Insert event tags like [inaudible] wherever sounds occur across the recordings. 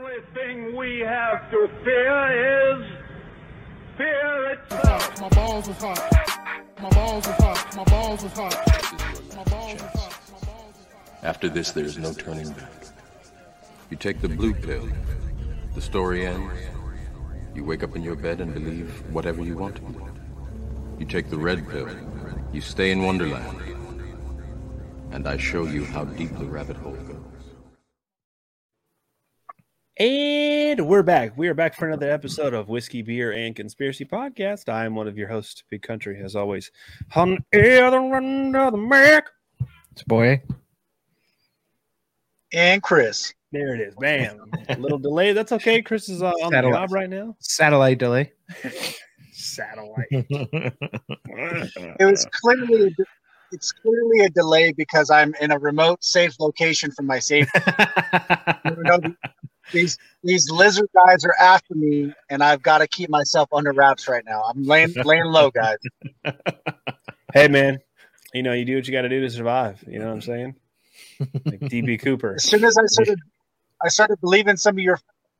only thing we have to fear is fear itself. My balls was hot. My balls was hot. My balls was hot. My balls was hot. My balls was hot. After this, there is no turning back. You take the blue pill, the story ends. You wake up in your bed and believe whatever you want to believe. You take the red pill, you stay in Wonderland. And I show you how deep the rabbit hole goes. And we're back. We are back for another episode of Whiskey, Beer, and Conspiracy Podcast. I am one of your hosts, Big Country, as always. On the other end of the mic. It's boy. and Chris. There it is. Bam. A little delay. That's okay. Chris is uh, on the Satellite. job right now. Satellite delay. Satellite. [laughs] It was clearly a, it's clearly a delay because I'm in a remote, safe location from my safety. [laughs] You know, these these lizard guys are after me, and I've got to keep myself under wraps right now. I'm laying [laughs] laying low, guys. hey, man. You know, you do what you got to do to survive. You know what I'm saying? Like DB [laughs] Cooper. As soon as I started, I started believing some of your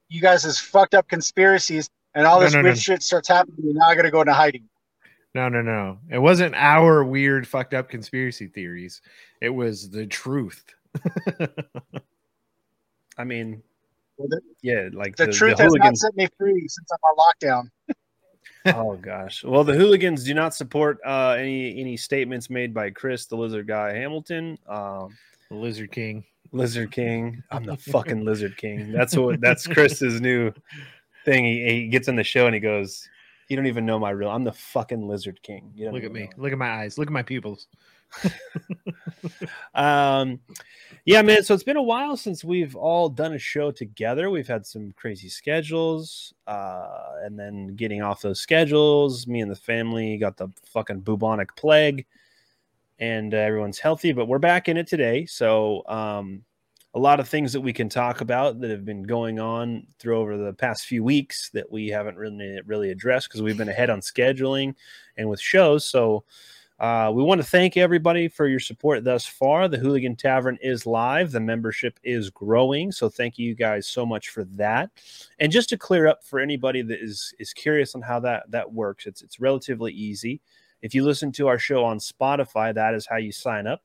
you guys' fucked up conspiracies, and all No, this no, weird no. shit starts happening. And now I got to go into hiding. no, no, no. It wasn't our weird, fucked up conspiracy theories. It was the truth. [laughs] I mean, Well, the, yeah, like the the, truth the has not set me free since I'm on lockdown. [laughs] oh gosh. Well, the hooligans do not support uh, any any statements made by Chris, the Lizard Guy Hamilton. Um, The Lizard King. Lizard King. I'm the [laughs] fucking Lizard King. That's what. That's Chris's new thing. He, he gets in the show and he goes, "You don't even know my real. I'm the fucking Lizard King. You don't Look at me. know." Look at my eyes. Look at my pupils. [laughs] Um, yeah, man. So it's been a while since we've all done a show together. We've had some crazy schedules, uh, and then getting off those schedules, me and the family got the fucking bubonic plague, and uh, everyone's healthy. But we're back in it today. So um, a lot of things that we can talk about that have been going on through over the past few weeks that we haven't really really addressed because we've been ahead on scheduling and with shows. So. Uh, we want to thank everybody for your support thus far. The Hooligan Tavern is live. The membership is growing. So thank you guys so much for that. And just to clear up for anybody that is is curious on how that that works, it's it's relatively easy. If you listen to our show on Spotify, that is how you sign up.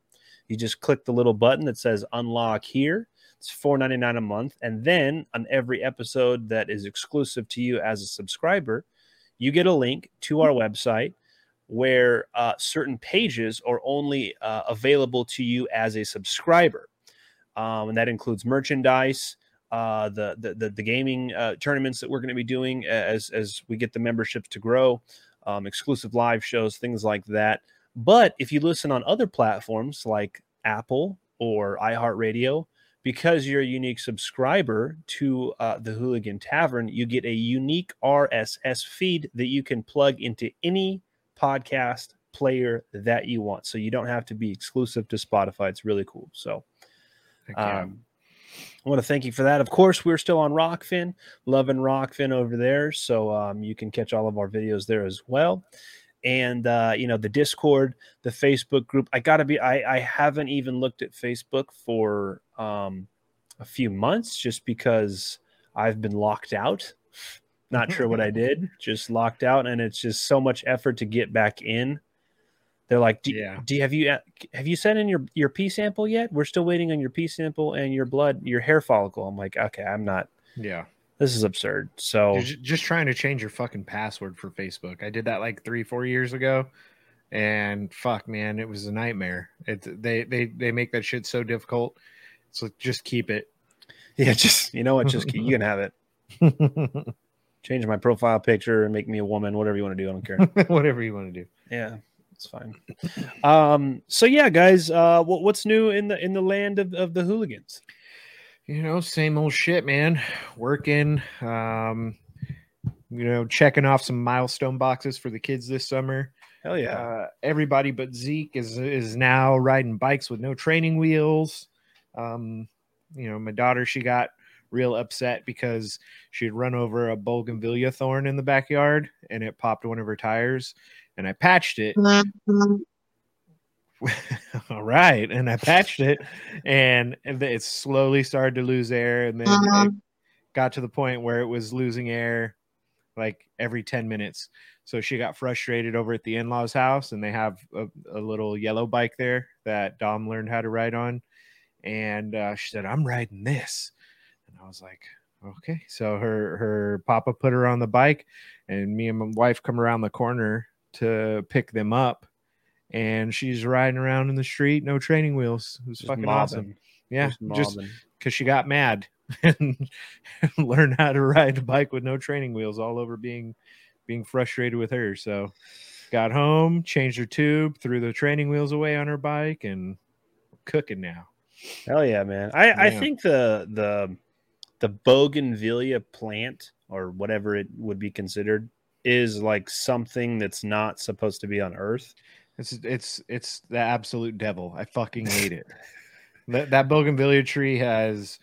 You just click the little button that says unlock here. It's $4.99 a month. And then on every episode that is exclusive to you as a subscriber, you get a link to our website where uh, certain pages are only uh, available to you as a subscriber, um, and that includes merchandise, uh, the, the the the gaming uh, tournaments that we're going to be doing as as we get the memberships to grow, um, exclusive live shows, things like that. But if you listen on other platforms like Apple or iHeartRadio, because you're a unique subscriber to uh, the Hooligan Tavern, you get a unique RSS feed that you can plug into any podcast player that you want. So you don't have to be exclusive to Spotify. It's really cool. So um, I want to thank you for that. Of course, we're still on Rokfin, loving Rokfin over there. So um, you can catch all of our videos there as well. And uh, you know the Discord, the Facebook group. I gotta be. I I haven't even looked at Facebook for um, a few months just because I've been locked out. Not sure what I [laughs] did. Just locked out, and it's just so much effort to get back in. They're like, do, Yeah. do you have you uh, have you sent in your your P sample yet? We're still waiting on your P sample and your blood, your hair follicle. I'm like, okay, I'm not. yeah. This is absurd. So You're just trying to change your fucking password for Facebook. I did that like three, four years ago, and fuck, man, it was a nightmare. It they they they make that shit so difficult. So just keep it. yeah, just you know what, just you can [laughs] have it. [laughs] Change my profile picture and make me a woman, whatever you want to do. I don't care. [laughs] Whatever you want to do. yeah, it's fine. Um, so yeah, guys, uh, what, what's new in the in the land of, of the hooligans? You know, same old shit, man. Working, um, you know, checking off some milestone boxes for the kids this summer. Hell yeah. Uh, everybody but Zeke is is now riding bikes with no training wheels. Um, you know, my daughter she got real upset because she had run over a bougainvillea thorn in the backyard and it popped one of her tires, and I patched it. [laughs] All right, and I patched it, and, it slowly started to lose air, and then it got to the point where it was losing air like every 10 minutes. So she got frustrated over at the in law's house, and they have a, a little yellow bike there that Dom learned how to ride on. And uh, she said, I'm riding this. And I was like, okay. So her, her papa put her on the bike, and me and my wife come around the corner to pick them up. And she's riding around in the street, no training wheels. It was Just fucking mobbing. awesome. Yeah, Just because she got mad [laughs] and [laughs] learned how to ride a bike with no training wheels all over being being frustrated with her so got home changed her tube threw the training wheels away on her bike and cooking now Hell yeah, man. I, I think the the the bougainvillea plant or whatever it would be considered is like something that's not supposed to be on Earth. it's it's it's the absolute devil. I fucking hate it. That, that bougainvillea tree has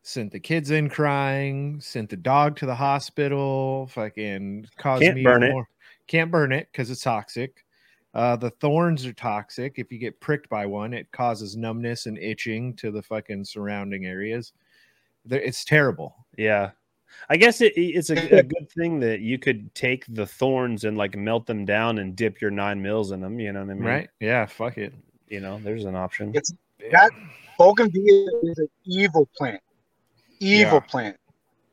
sent the kids in crying sent the dog to the hospital fucking caused Can't me burn it. more can't burn it because it's toxic. Uh, the thorns are toxic. If you get pricked by one it causes numbness and itching to the fucking surrounding areas it's terrible Yeah. I guess it, it's a, [laughs] a good thing that you could take the thorns and like melt them down and dip your nine mils in them. You know what I mean? right yeah fuck it You know, there's an option. It's that bougainvillea is an evil plant. Evil Yeah. plant.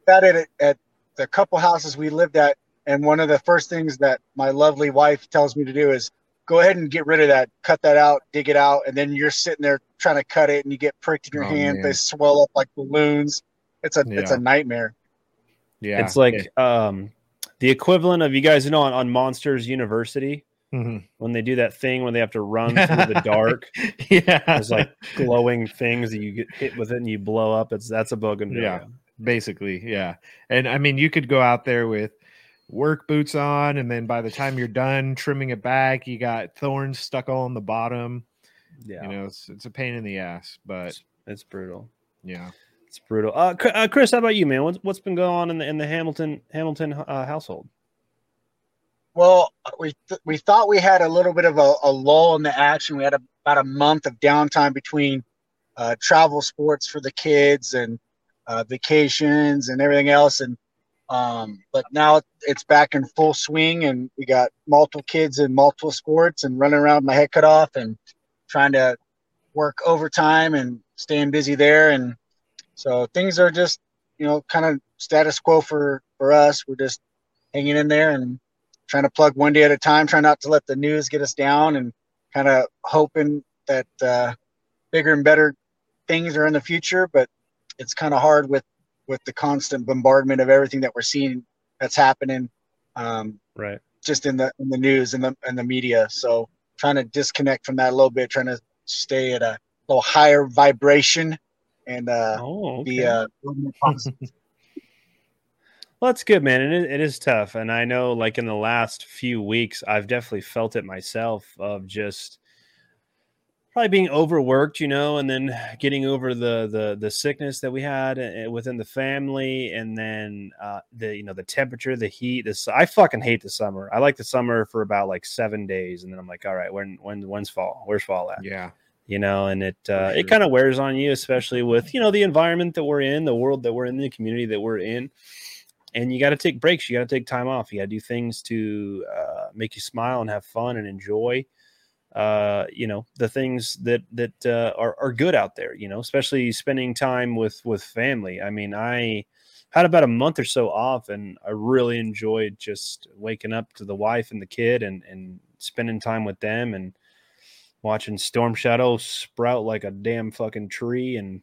That at, at the couple houses we lived at, and one of the first things that my lovely wife tells me to do is go ahead and get rid of that, cut that out, dig it out, and then you're sitting there trying to cut it, and you get pricked in your Oh, hand. man. They swell up like balloons. It's a it's a nightmare. yeah it's like um the equivalent of you guys know on, on Monsters University Mhm. when they do that thing when they have to run [laughs] through the dark. yeah There's like glowing things that you get hit with it and you blow up. It's that's a bougainvillea. Yeah. basically yeah and i mean you could go out there with work boots on and then by the time you're done trimming it back you got thorns stuck all on the bottom Yeah. you know it's, it's a pain in the ass but it's, it's brutal. yeah It's brutal. Uh, uh, Chris, how about you, man? What's what's been going on in the in the Hamilton Hamilton uh, household? Well, we th- we thought we had a little bit of a, a lull in the action. We had a, about a month of downtime between uh, travel sports for the kids and uh, vacations and everything else. And um, but now it's back in full swing, and we got multiple kids in multiple sports and running around my head cut off and trying to work overtime and staying busy there. And so things are just you know kind of status quo for for us. We're just hanging in there and trying to plug one day at a time, trying not to let the news get us down, and kind of hoping that uh, bigger and better things are in the future. But it's kind of hard with with the constant bombardment of everything that we're seeing that's happening, um, Right. just in the in the news and the and the media. So trying to disconnect from that a little bit, trying to stay at a little higher vibration and uh, Oh, be uh, a little more positive. [laughs] [laughs] Well, that's good, man. And it, it is tough. And I know, like, in the last few weeks, I've definitely felt it myself of just probably being overworked, you know, and then getting over the the the sickness that we had uh, within the family, and then uh, the you know the temperature, the heat. This I fucking hate the summer. I like the summer for about like seven days, and then I'm like, all right, when when when's fall? Where's fall at? yeah you know and it uh, sure. it kind of wears on you especially with you know the environment that we're in the world that we're in the community that we're in and you got to take breaks you got to take time off you got to do things to uh, make you smile and have fun and enjoy uh, you know the things that that uh, are, are good out there you know especially spending time with with family i mean i had about a month or so off and i really enjoyed just waking up to the wife and the kid and and spending time with them and watching Storm Shadow sprout like a damn fucking tree and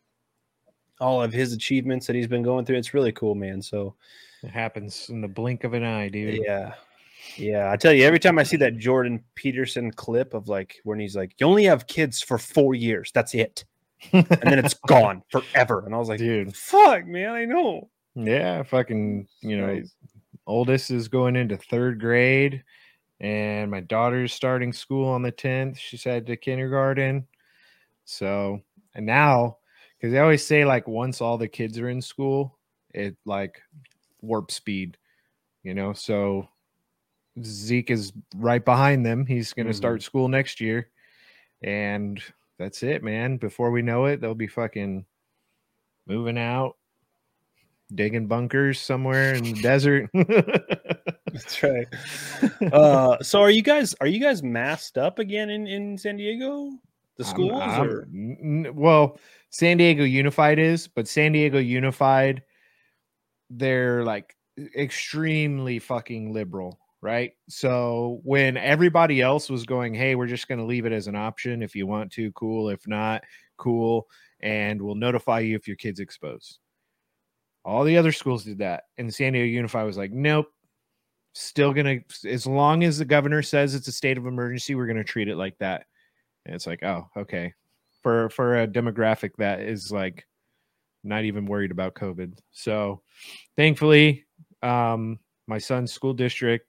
all of his achievements that he's been going through. It's really cool, man. So it happens in the blink of an eye dude yeah. Yeah. I tell you, every time I see that Jordan Peterson clip of like when he's like, You only have kids for four years, that's it. And then it's [laughs] gone forever. And I was like, dude fuck, man, I know. yeah fucking you know oldest is going into third grade and my daughter's starting school on the 10th she's headed to kindergarten so and now because they always say like once all the kids are in school it like warp speed you know so zeke is right behind them he's going to Mhm. start school next year and that's it man before we know it they'll be fucking moving out digging bunkers somewhere in the [laughs] desert. [laughs] That's right. Uh, so are you guys are you guys masked up again in in San Diego? The I'm- schools I'm- or n- n- well, San Diego Unified is, but San Diego Unified, they're like extremely fucking liberal, right? So when everybody else was going, hey, we're just going to leave it as an option. If you want to, cool. If not, cool. And we'll notify you if your kid's exposed. All the other schools did that. And San Diego Unified was like, nope. Still gonna, as long as the governor says it's a state of emergency, we're gonna treat it like that. And it's like, oh, okay. For for a demographic that is like not even worried about COVID. So thankfully, um, my son's school district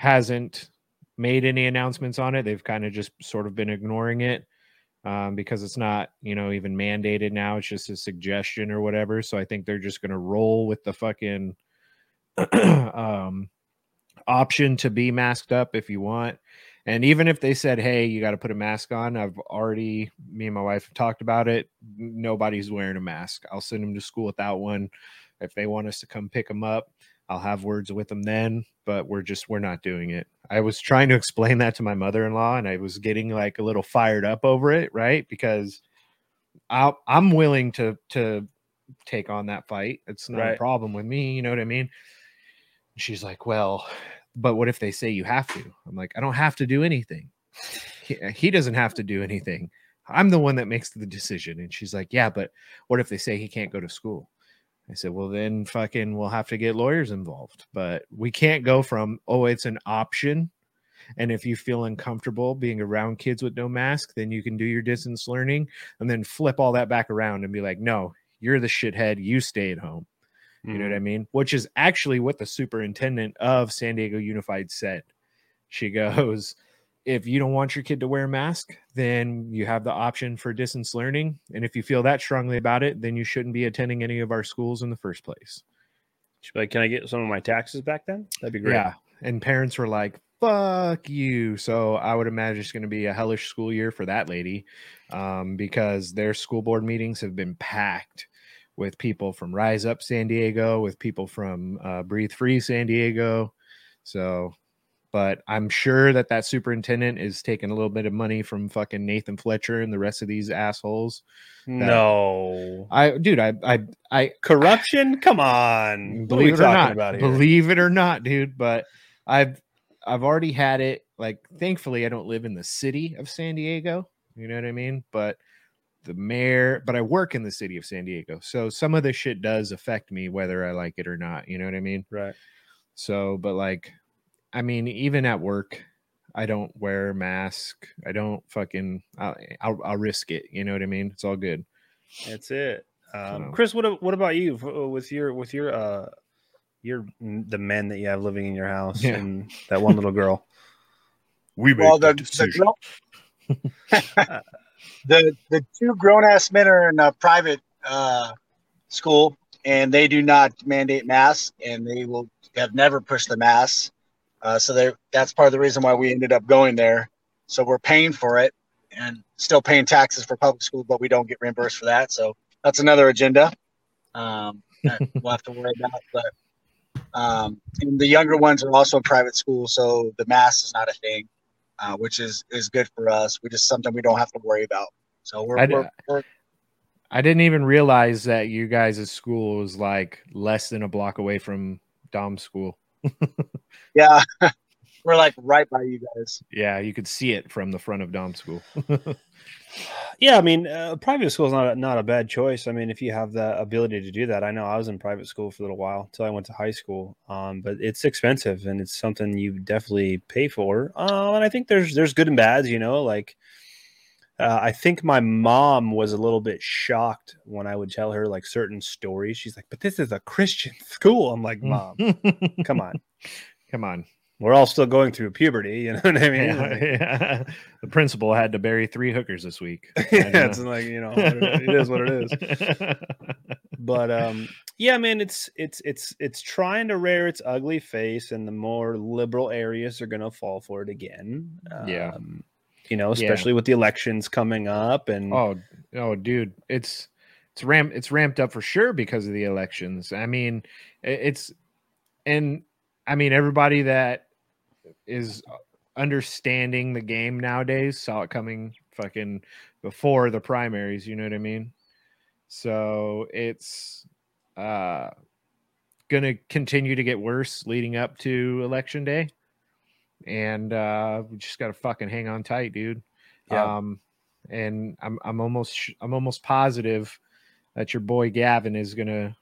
hasn't made any announcements on it. They've kind of just sort of been ignoring it um, because it's not, you know, even mandated now. It's just a suggestion or whatever. So I think they're just going to roll with the fucking [clears throat] um, option to be masked up if you want. And even if they said, "Hey, you got to put a mask on," I've already me and my wife have talked about it. Nobody's wearing a mask. I'll send them to school without one. If they want us to come pick them up, I'll have words with them then. But we're just we're not doing it. I was trying to explain that to my mother-in-law, and I was getting like a little fired up over it, right? Because i I'm willing to to take on that fight. It's not a problem with me. You know what I mean? She's like, well, but what if they say you have to? I'm like, I don't have to do anything. He, he doesn't have to do anything. I'm the one that makes the decision. And she's like, yeah, but what if they say he can't go to school? I said, well, then fucking we'll have to get lawyers involved. But we can't go from, oh, it's an option. And if you feel uncomfortable being around kids with no mask, then you can do your distance learning and then flip all that back around and be like, no, you're the shithead. You stay at home. You know what hmm. I mean? Which is actually what the superintendent of San Diego Unified said. She [laughs] goes, if you don't want your kid to wear a mask, then you have the option for distance learning. And if you feel that strongly about it, then you shouldn't be attending any of our schools in the first place. She'd like, "Can I get some of my taxes back then?" That'd be great. Yeah. And parents were like, fuck you. So I would imagine it's going to be a hellish school year for that lady um, because their school board meetings have been packed with people from Rise Up San Diego, with people from uh, Breathe Free San Diego. So, but I'm sure that that superintendent is taking a little bit of money from fucking Nathan Fletcher and the rest of these assholes. No I, dude, I, I, I, corruption. Come on, what are we believe it or not, believe it or not, dude. But I've I've already had it. Like, thankfully, I don't live in the city of San Diego. You know what I mean? But the mayor, but I work in the city of San Diego, so some of this shit does affect me, whether I like it or not. You know what I mean? right. So, but like, I mean, even at work, I don't wear a mask. I don't fucking. I'll, I'll, I'll risk it. You know what I mean? It's all good. That's it. Um, So- Chris, what what about you uh, with your with your uh your the men that you have living in your [laughs] house Yeah. and that one little girl? [laughs] We Well, the, the, grown- [laughs] the the two grown ass men are in a private uh, school, and they do not mandate masks, and they will have never pushed the masks. Uh, so that's part of the reason why we ended up going there. So we're paying for it and still paying taxes for public school, but we don't get reimbursed for that. So that's another agenda um, that [laughs] we'll have to worry about. But um, the younger ones are also in private school, so the mask is not a thing uh, which is is good for us. We just something we don't have to worry about. So we're, I we're, we're I didn't even realize that you guys' school was like less than a block away from Dom's school. [laughs] yeah, [laughs] we're like right by you guys. Yeah, you could see it from the front of Dom school. [laughs] Yeah, I mean, uh, private school is not a, not a bad choice. I mean, if you have the ability to do that, I know I was in private school for a little while until I went to high school. Um, but it's expensive and it's something you definitely pay for. Uh, and I think there's there's good and bads. You know, like uh, I think my mom was a little bit shocked when I would tell her like certain stories. She's like, "But this is a Christian [laughs] school." I'm like, "Mom, come on." Come on. We're all still going through puberty, you know what I mean? Yeah, Like, [laughs] yeah. The principal had to bury three hookers this week. [laughs] yeah, it's like you know, it is what it is. [laughs] but um yeah man it's it's it's it's trying to rear its ugly face and the more liberal areas are going to fall for it again Yeah. um, you know especially with the elections coming up and oh, oh, dude, it's it's ramp it's ramped up for sure because of the elections. I mean, it's and I mean everybody that is understanding the game nowadays saw it coming fucking before the primaries, you know what I mean? So it's uh going to continue to get worse leading up to election day. And uh we just got to fucking hang on tight, dude. Yeah. Um and I'm I'm almost I'm almost positive that your boy Gavin is going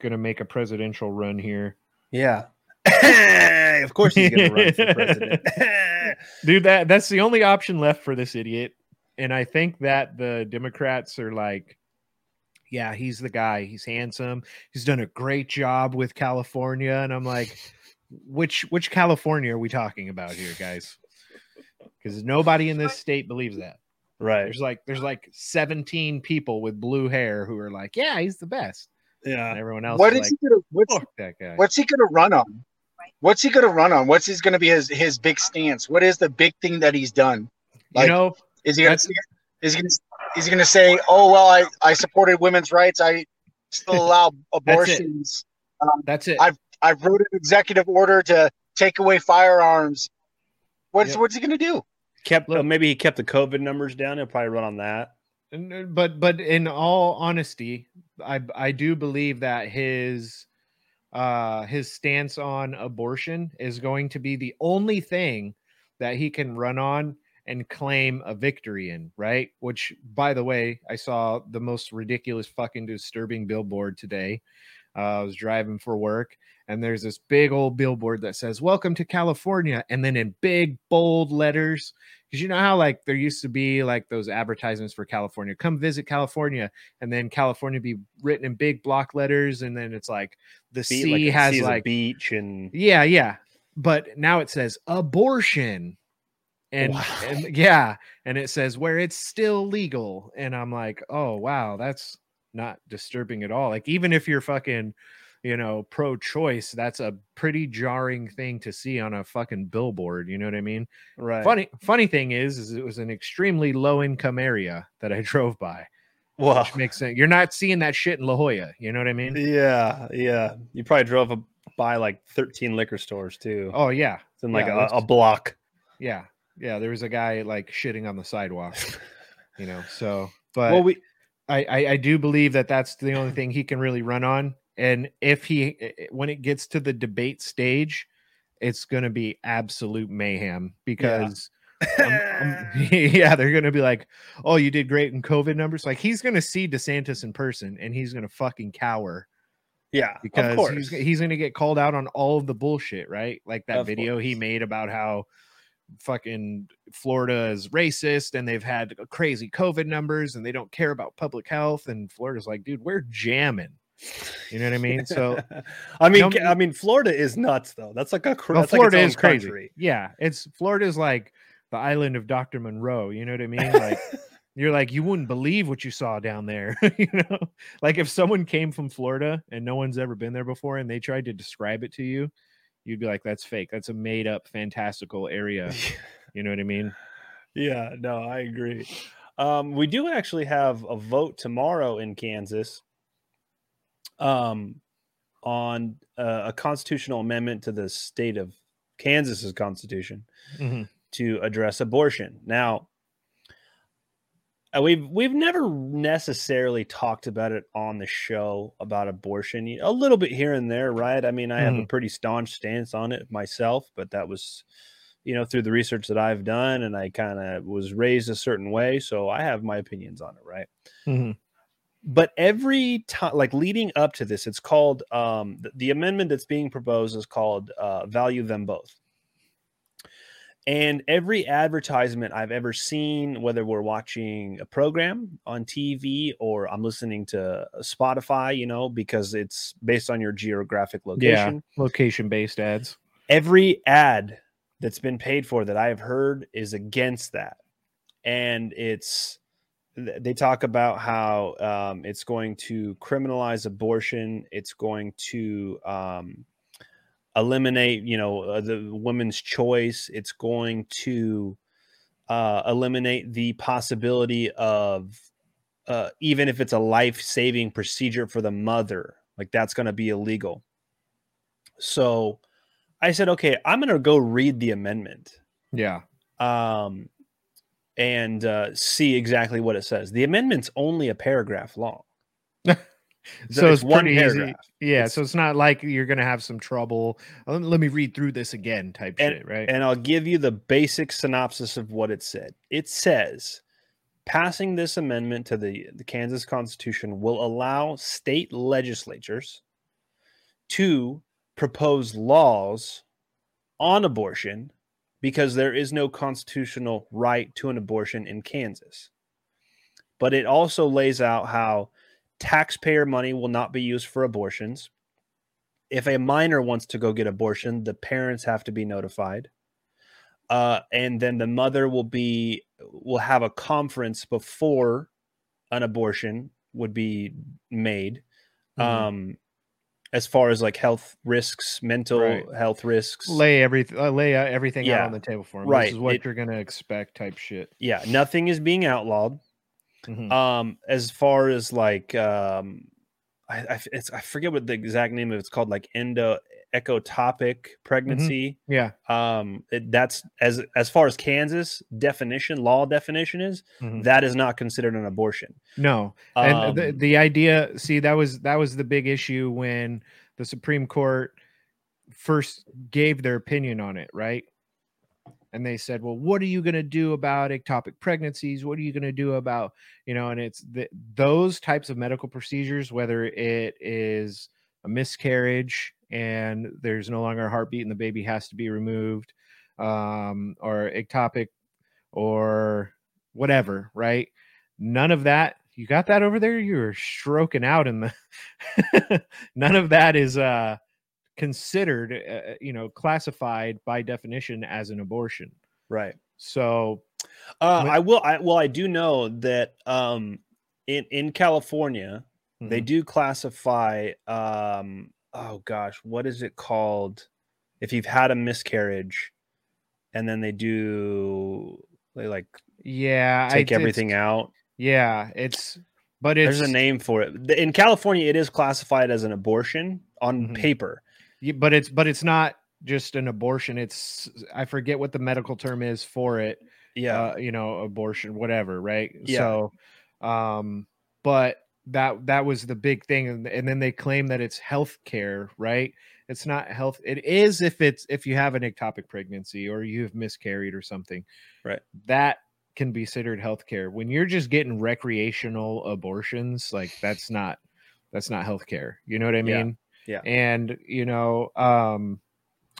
to make a presidential run here. Yeah. Of course he's gonna run for president. [laughs] [laughs] Dude, that that's the only option left for this idiot. And I think that the Democrats are like, yeah, he's the guy. He's handsome. He's done a great job with California. And I'm like, which which California are we talking about here, guys? Because nobody in this state believes that. right. There's like there's like 17 people with blue hair who are like, yeah, he's the best. And Yeah. everyone else What is is like, he gonna what's that guy. what's he gonna run on? What's he gonna run on? What's his gonna be his his big stance? What is the big thing that he's done? you know, Is he gonna is he gonna is he gonna say, oh well, I I supported women's rights, I still [laughs] allow abortions. that's it. I- um, I wrote an executive order to take away firearms. What's Yep. what's he gonna do? Kept Look. maybe he kept the COVID numbers down. He'll probably run on that. N- n- but but in all honesty i i do believe that his uh his stance on abortion is going to be the only thing that he can run on and claim a victory in right? Which by the way i saw the most ridiculous fucking disturbing billboard today. Uh, i was driving for work and there's this big old billboard that says welcome to california and then in big bold letters because you know how like there used to be like those advertisements for California, come visit California, and then California be written in big block letters, and then it's like the sea like, has like beach and yeah, yeah, but now it says abortion, and, Wow. and yeah, and it says where it's still legal, and I'm like, oh wow, that's not disturbing at all. Like even if you're fucking you know pro-choice that's a pretty jarring thing to see on a fucking billboard you know what i mean right. Funny funny thing is, is it was an extremely low income area that I [laughs] drove by, Well, which makes sense. You're not seeing that shit in La Jolla. You know what I mean? yeah, yeah. You probably drove a, by like 13 liquor stores too. Oh yeah, it's in like yeah, a, a block. yeah, yeah. There was a guy like shitting on the sidewalk. You know, so but well, we I, I I do believe that that's the only thing he can really run on. And if he when it gets to the debate stage, it's gonna be absolute mayhem because. [laughs] um, um, [laughs] yeah, they're gonna be like, "Oh, you did great in COVID numbers." Like he's gonna see DeSantis in person, and he's gonna fucking cower yeah, of because course. he's he's gonna get called out on all of the bullshit, right? Like that Of video he made about how fucking Florida is racist and they've had crazy COVID numbers and they don't care about public health. And Florida's like, dude, we're jamming. You know what I mean? So [laughs] I mean, No, I mean, Florida is nuts though. That's like a well, that's like Florida own is crazy. country. Yeah, it's Florida's like the island of Dr. Monroe. You know what I mean? Like [laughs] you're like you wouldn't believe what you saw down there. [laughs] you know, like if someone came from Florida and no one's ever been there before and they tried to describe it to you, you'd be like, "That's fake. That's a made up, fantastical area." You know what I mean? yeah, no, I agree. Um, we do actually have a vote tomorrow in Kansas um, on uh, a constitutional amendment to the state of Kansas's constitution Mhm. to address abortion. Now, uh, we've we've never necessarily talked about it on the show about abortion. a little bit here and there, right? I mean, I have a pretty staunch stance on it myself, but that was, you know, through the research that I've done, and I kind of was raised a certain way, so I have my opinions on it, right? Mhm. But every time like leading up to this it's called um the, the amendment that's being proposed is called uh value them both and every advertisement i've ever seen whether we're watching a program on tv or i'm listening to spotify you know because it's based on your geographic location Yeah, location based ads. every ad that's been paid for that I have heard is against that. And it's they talk about how um, it's going to criminalize abortion. It's going to um, eliminate, you know, uh, the woman's choice. It's going to uh, eliminate the possibility of uh, even if it's a life saving procedure for the mother, like that's going to be illegal. So I said, okay, I'm going to go read the amendment Yeah. um, and uh, see exactly what it says. The amendment's only a paragraph long. [laughs] So it's, one pretty easy. paragraph. Yeah. It's- so it's not like you're gonna have some trouble. "Oh, Let me read through this again, type And- shit, right? And I'll give you the basic synopsis of what it said. It says passing this amendment to the, the Kansas Constitution will allow state legislatures to propose laws on abortion because there is no constitutional right to an abortion in Kansas. But it also lays out how taxpayer money will not be used for abortions. If a minor wants to go get abortion, the parents have to be notified. Uh, and then the mother will be will have a conference before an abortion would be made. Mhm. Um, as far as like health risks, mental Right. health risks, lay everything uh, lay uh, everything Yeah. out on the table for him. Right. This is what It- you're gonna expect, type shit. yeah, nothing is being outlawed. Mhm. um as far as like um I, I I forget what the exact name of it's called like endo ecotopic pregnancy yeah. um it, that's as as far as Kansas definition law definition is Mhm. that is not considered an abortion No. and the, Um, the idea see that was that was the big issue when the supreme court first gave their opinion on it right and they said well what are you going to do about ectopic pregnancies what are you going to do about you know and it's the, those types of medical procedures whether it is a miscarriage and there's no longer a heartbeat and the baby has to be removed um, or ectopic or whatever right? None of that you got that over there? You're stroking out in the [laughs] none of that is uh considered uh, you know classified by definition as an abortion. Right. So uh When- I will I well I do know that um in in California they mhm, do classify um oh gosh what is it called? If you've had a miscarriage and then they do they like yeah take it's- everything out. Yeah it's but it's there's a name for it. In california it is classified as an abortion on Mhm. paper. Y- but it's but it's not just an abortion it's i forget what the medical term is for it yeah. uh, you know abortion whatever right? Yeah. so um but that that was the big thing and, and then they claim that it's health care right it's not health it is if it's if you have an ectopic pregnancy or you've miscarried or something Right. that can be considered health care when you're just getting recreational abortions like that's not that's not health care you know what i Yeah. mean Yeah. and you know um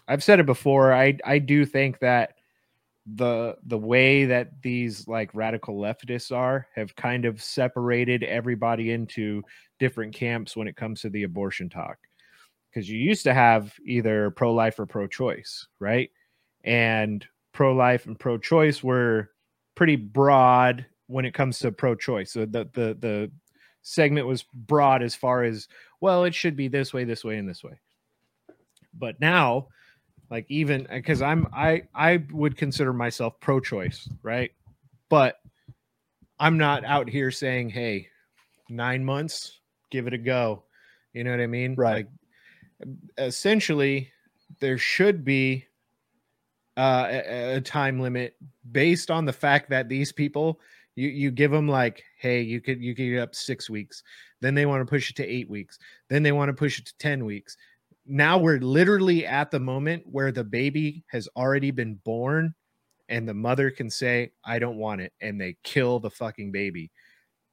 i've said it before i i do think that the the way that these like radical leftists are have kind of separated everybody into different camps when it comes to the abortion talk. Because you used to have either pro-life or pro-choice right? And pro-life and pro-choice were pretty broad when it comes to pro-choice. So the the the segment was broad as far as well it should be this way this way and this way. But now like even because i'm i i would consider myself pro-choice right? But i'm not out here saying hey nine months give it a go. You know what i mean? Right. like essentially there should be uh, a, a time limit based on the fact that these people you you give them like hey you could you could get up six weeks. Then they want to push it to eight weeks. Then they want to push it to 10 weeks now we're literally at the moment where the baby has already been born and the mother can say i don't want it and they kill the fucking baby.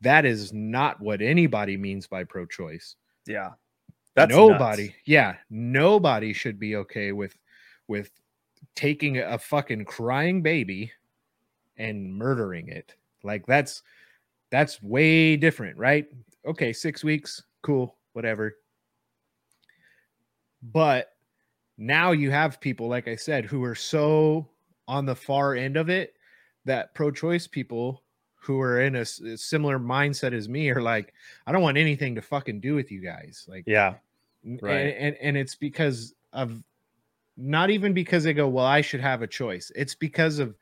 That is not what anybody means by pro-choice. Yeah. That's nobody nuts. yeah nobody should be okay with with taking a fucking crying baby and murdering it. Like that's that's way different right? Okay six weeks cool whatever but now you have people like i said who are so on the far end of it that pro-choice people who are in a, similar mindset as me are like i don't want anything to fucking do with you guys like yeah Right. And, and and it's because of not even because they go, well, I should have a choice. It's because of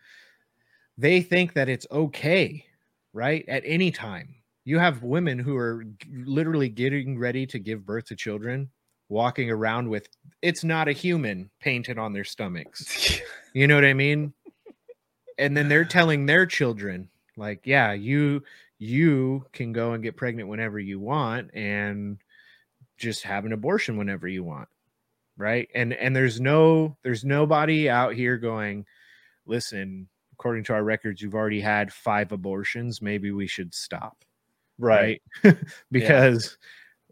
they think that it's okay, right? At any time. you have women who are literally getting ready to give birth to children walking around with it's not a human painted on their stomachs. [laughs] You know what i mean? And then they're telling their children like yeah you you can go and get pregnant whenever you want and just have an abortion whenever you want right? And and there's no there's nobody out here going listen according to our records you've already had five abortions. Maybe we should stop. Right, [laughs] because eh,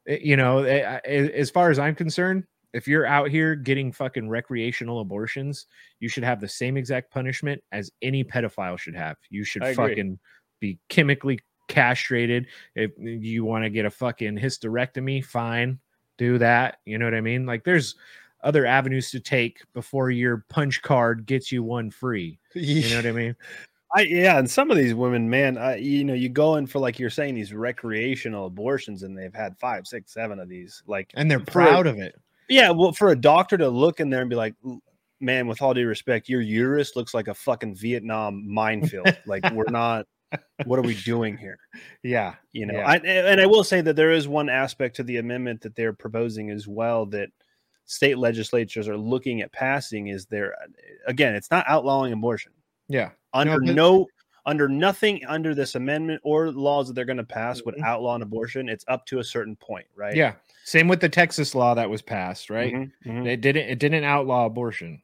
you know eh, eh, as far as i'm concerned if you're out here getting fucking recreational abortions you should have the same exact punishment as any pedophile should have. You should fucking be chemically castrated. If you want to get a fucking hysterectomy fine do that you know what i mean? Like there's other avenues to take before your punch card gets you one free you know what i [laughs] mean I yeah, and some of these women, man, I, you know, you go in for like you're saying these recreational abortions, and they've had five, six, seven of these. Like, and they're a- proud of it yeah, well, for a doctor to look in there and be like, man, with all due respect, your uterus looks like a fucking Vietnam minefield. [laughs] like, we're not. What are we doing here? yeah You know, Yeah. I, and I will say that there is one aspect to the amendment that they're proposing as well that state legislatures are looking at passing. Is there again? It's not outlawing abortion yeah under but- no under nothing under this amendment or laws that they're going to pass would outlaw an abortion. It's up to a certain point, right? Yeah. Same with the Texas law that was passed, right? Mhm, mhm. It didn't it didn't outlaw abortion.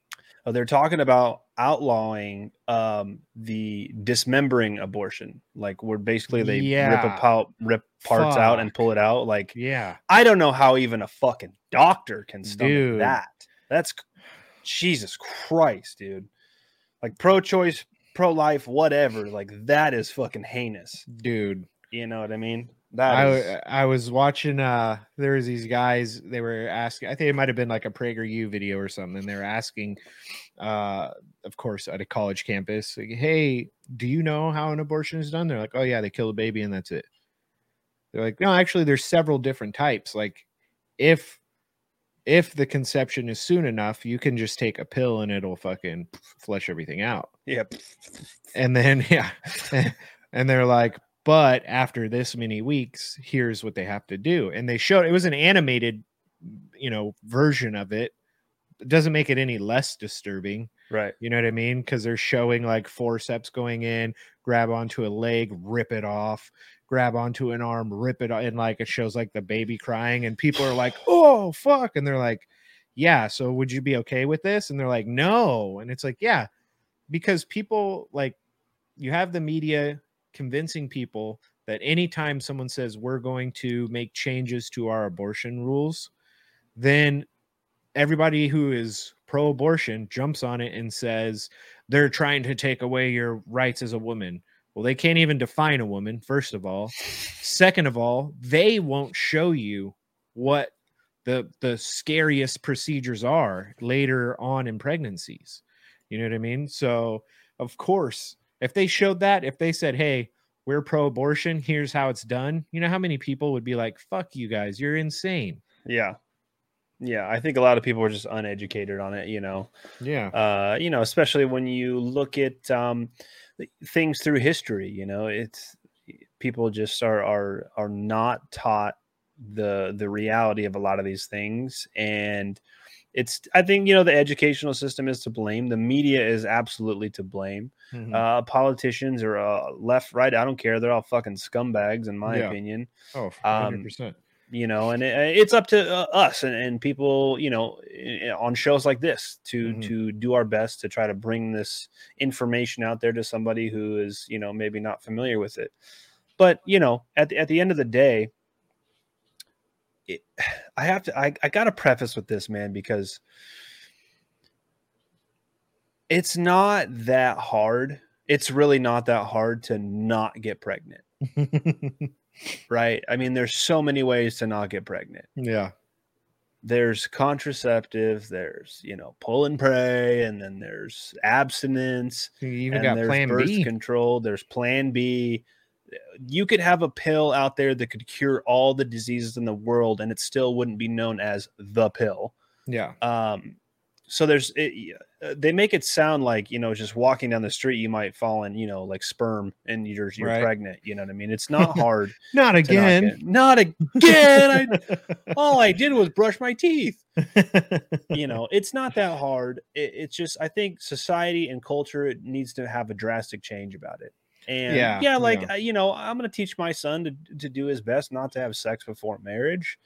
Oh, they're talking about outlawing um, the dismembering abortion. Like where basically they rip Yeah. a pout, rip parts out and pull it out. Like Yeah. I don't know how even a fucking doctor can stomach Dude. that. That's Jesus Christ, dude. Like pro-choice, pro-life, whatever. Like that is fucking heinous. Dude. You know what I mean? That I, is. I was watching uh there was these guys they were asking I think it might have been like a PragerU video or something and they were asking uh of course at a college campus like, hey do you know how an abortion is done they're like oh yeah they kill a baby and that's it they're like no actually there's several different types like if if the conception is soon enough you can just take a pill and it'll fucking flush everything out. Yep. and then [laughs] yeah. And they're like but after this many weeks here's what they have to do. And they showed it was an animated you know version of it. It doesn't make it any less disturbing. Right. you know what i mean? Because they're showing like forceps going in grab onto a leg rip it off grab onto an arm rip it and like it shows like the baby crying and people are like [sighs] oh fuck and they're like yeah so would you be okay with this? And they're like no and it's like yeah because people like you have the media convincing people that anytime someone says we're going to make changes to our abortion rules then everybody who is pro-abortion jumps on it and says they're trying to take away your rights as a woman well they can't even define a woman first of all second of all they won't show you what the the scariest procedures are later on in pregnancies you know what i mean so of course if they showed that if they said hey we're pro-abortion here's how it's done you know how many people would be like fuck you guys you're insane Yeah. Yeah. I think a lot of people are just uneducated on it, you know. yeah uh, you know, especially when you look at um, things through history. You know, it's people just are are are not taught the the reality of a lot of these things, and it's I think you know the educational system is to blame. The media is absolutely to blame. Mhm. Uh, politicians are uh, left, right. I don't care. They're all fucking scumbags, in my Yeah. opinion oh um, 100% you know and it, it's up to uh, us and, and people you know on shows like this to Mhm. to do our best to try to bring this information out there to somebody who is you know maybe not familiar with it. But you know at the, at the end of the day it, [sighs] i have to I, I gotta preface with this man because it's not that hard. It's really not that hard to not get pregnant [laughs] right? I mean there's so many ways to not get pregnant. Yeah. There's contraceptive there's you know pull and pray and then there's abstinence you even got there's plan birth b. control there's plan b. You could have a pill out there that could cure all the diseases in the world and it still wouldn't be known as the pill. Yeah. Um so there's it, they make it sound like you know just walking down the street you might fall in you know like sperm and you're you're Right. pregnant you know what i mean it's not [laughs] hard Not again. get- not again I, [laughs] all i did was brush my teeth [laughs] you know it's not that hard it, it's just i think society and culture it needs to have a drastic change about it and Yeah, yeah, like yeah. uh, you know i'm going to teach my son to, to do his best not to have sex before marriage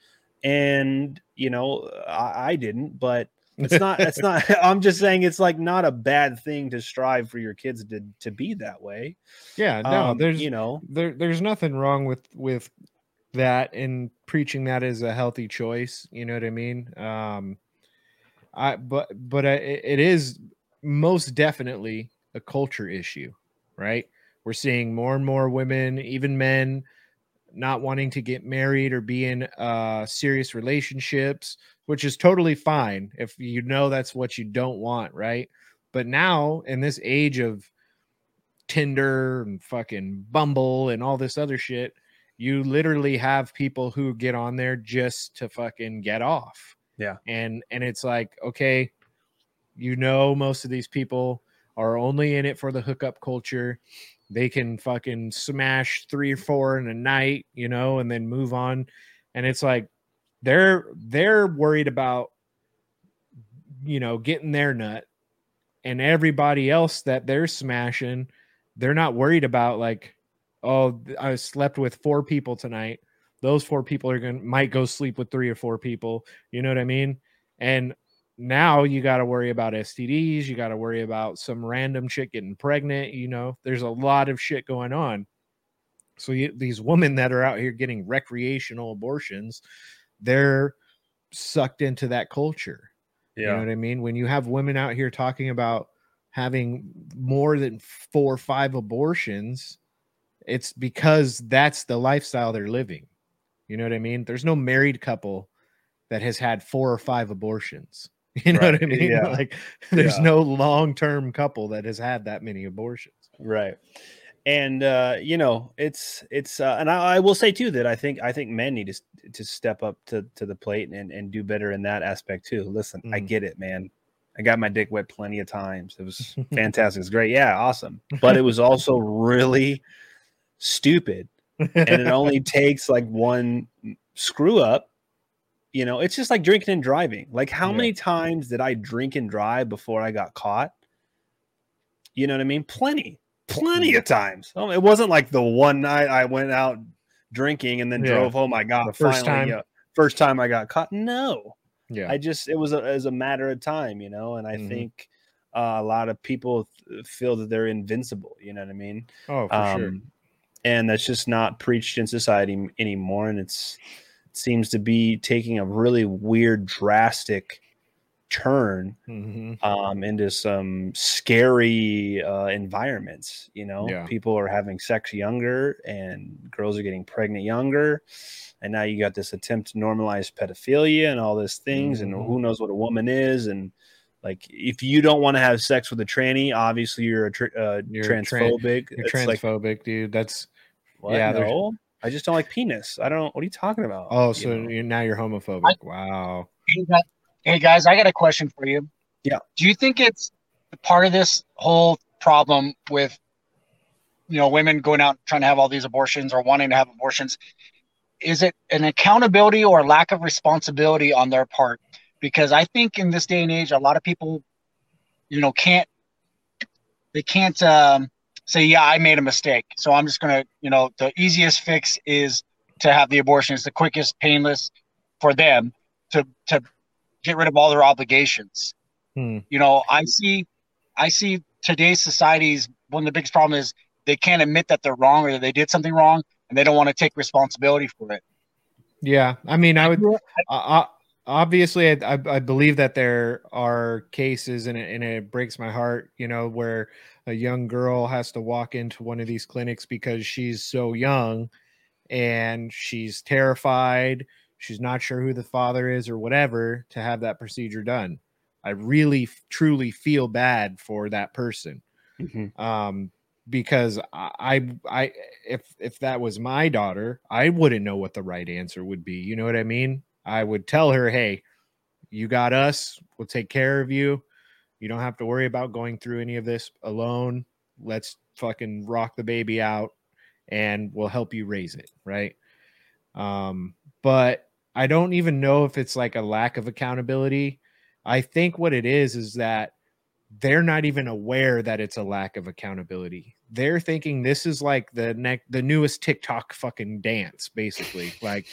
and you know i, I didn't but it's not it's [laughs] not [laughs] i'm just saying it's like not a bad thing to strive for your kids to to be that way. Yeah, no, Um, there's you know. there there's nothing wrong with with that and preaching that as a healthy choice you know what i mean? Um i but but I, it it is most definitely a culture issue right? We're seeing more and more women even men not wanting to get married or be in uh serious relationships which is totally fine if you know that's what you don't want right but now in this age of Tinder and fucking Bumble and all this other shit, you literally have people who get on there just to fucking get off. Yeah. And and it's like, okay, you know most of these people are only in it for the hookup culture. They can fucking smash 3 or 4 in a night, you know, and then move on. And it's like they're they're worried about you know, getting their nut and everybody else that they're smashing. They're not worried about like oh i slept with four people tonight. Those four people are to might go sleep with three or four people. You know what i mean? And now you got to worry about stds you got to worry about some random chick getting pregnant you know? There's a lot of shit going on. So you, these women that are out here getting recreational abortions they're sucked into that culture Yeah. you know what I mean? When you have women out here talking about having more than four or five abortions, it's because that's the lifestyle they're living. You know what I mean? There's no married couple that has had four or five abortions. [laughs] You know what I mean? yeah. [laughs] Like there's Yeah. no long-term couple that has had that many abortions. right and uh you know it's it's uh, and I, I will say too that i think i think men need to to step up to to the plate and and do better in that aspect too. Listen i Mm. get it man. I got my dick wet plenty of times. It was [laughs] fantastic. It's great. Yeah awesome. But it was also really stupid and it only [laughs] takes like one screw up. You know it's just like drinking and driving. Like how Yeah. many times did i drink and drive before i got caught? You know what i mean? Plenty plenty of times oh, it wasn't like the one night i went out drinking and then Yeah. drove home i got The first finally, time. uh, first time i got caught no yeah. I just it was a, as a matter of time, you know, and I Mhm. think uh, a lot of people th- feel that they're invincible. You know what I mean? oh, for sure. Um, And that's just not preached in society anymore, and it's it seems to be taking a really weird, drastic turn Mhm. um, into some scary uh, environments. You know, Yeah. people are having sex younger, and girls are getting pregnant younger. And now you got this attempt to normalize pedophilia and all these things, Mhm. and who knows what a woman is, and like if you don't want to have sex with a tranny, obviously you're a tr- uh, You're a tran- transphobic. You're It's like, transphobic, dude. That's what? yeah, there's- no, I just don't like penis. I don't. What are you talking about? oh, You so know? you're, now you're homophobic. wow. Hey, guys- Hey guys, I got a question for you. Yeah. Do you think it's part of this whole problem with you know women going out trying to have all these abortions or wanting to have abortions? Is it an accountability or lack of responsibility on their part? Because I think in this day and age, a lot of people, you know, can't they can't um, say, "Yeah, I made a mistake," so I'm just gonna, you know, the easiest fix is to have the abortion. It's the quickest, painless for them to to get rid of all their obligations. Hmm. You know, I see, I see today's society's one of the biggest problem is they can't admit that they're wrong or that they did something wrong, and they don't want to take responsibility for it. Yeah, I mean, I would uh, obviously, I, I, I believe that there are cases, and it, and it breaks my heart, you know, where a young girl has to walk into one of these clinics because she's so young and she's terrified, she's not sure who the father is or whatever to have that procedure done. I really, truly feel bad for that person Mhm. um because I, I i if if that was my daughter i wouldn't know what the right answer would be you know what i mean i would tell her hey you got us. We'll take care of you. You don't have to worry about going through any of this alone. Let's fucking rock the baby out and we'll help you raise it, right? Um, but I don't even know if it's like a lack of accountability. I think what it is is that they're not even aware that it's a lack of accountability. They're thinking this is like the neck the newest TikTok fucking dance, basically. [laughs] like,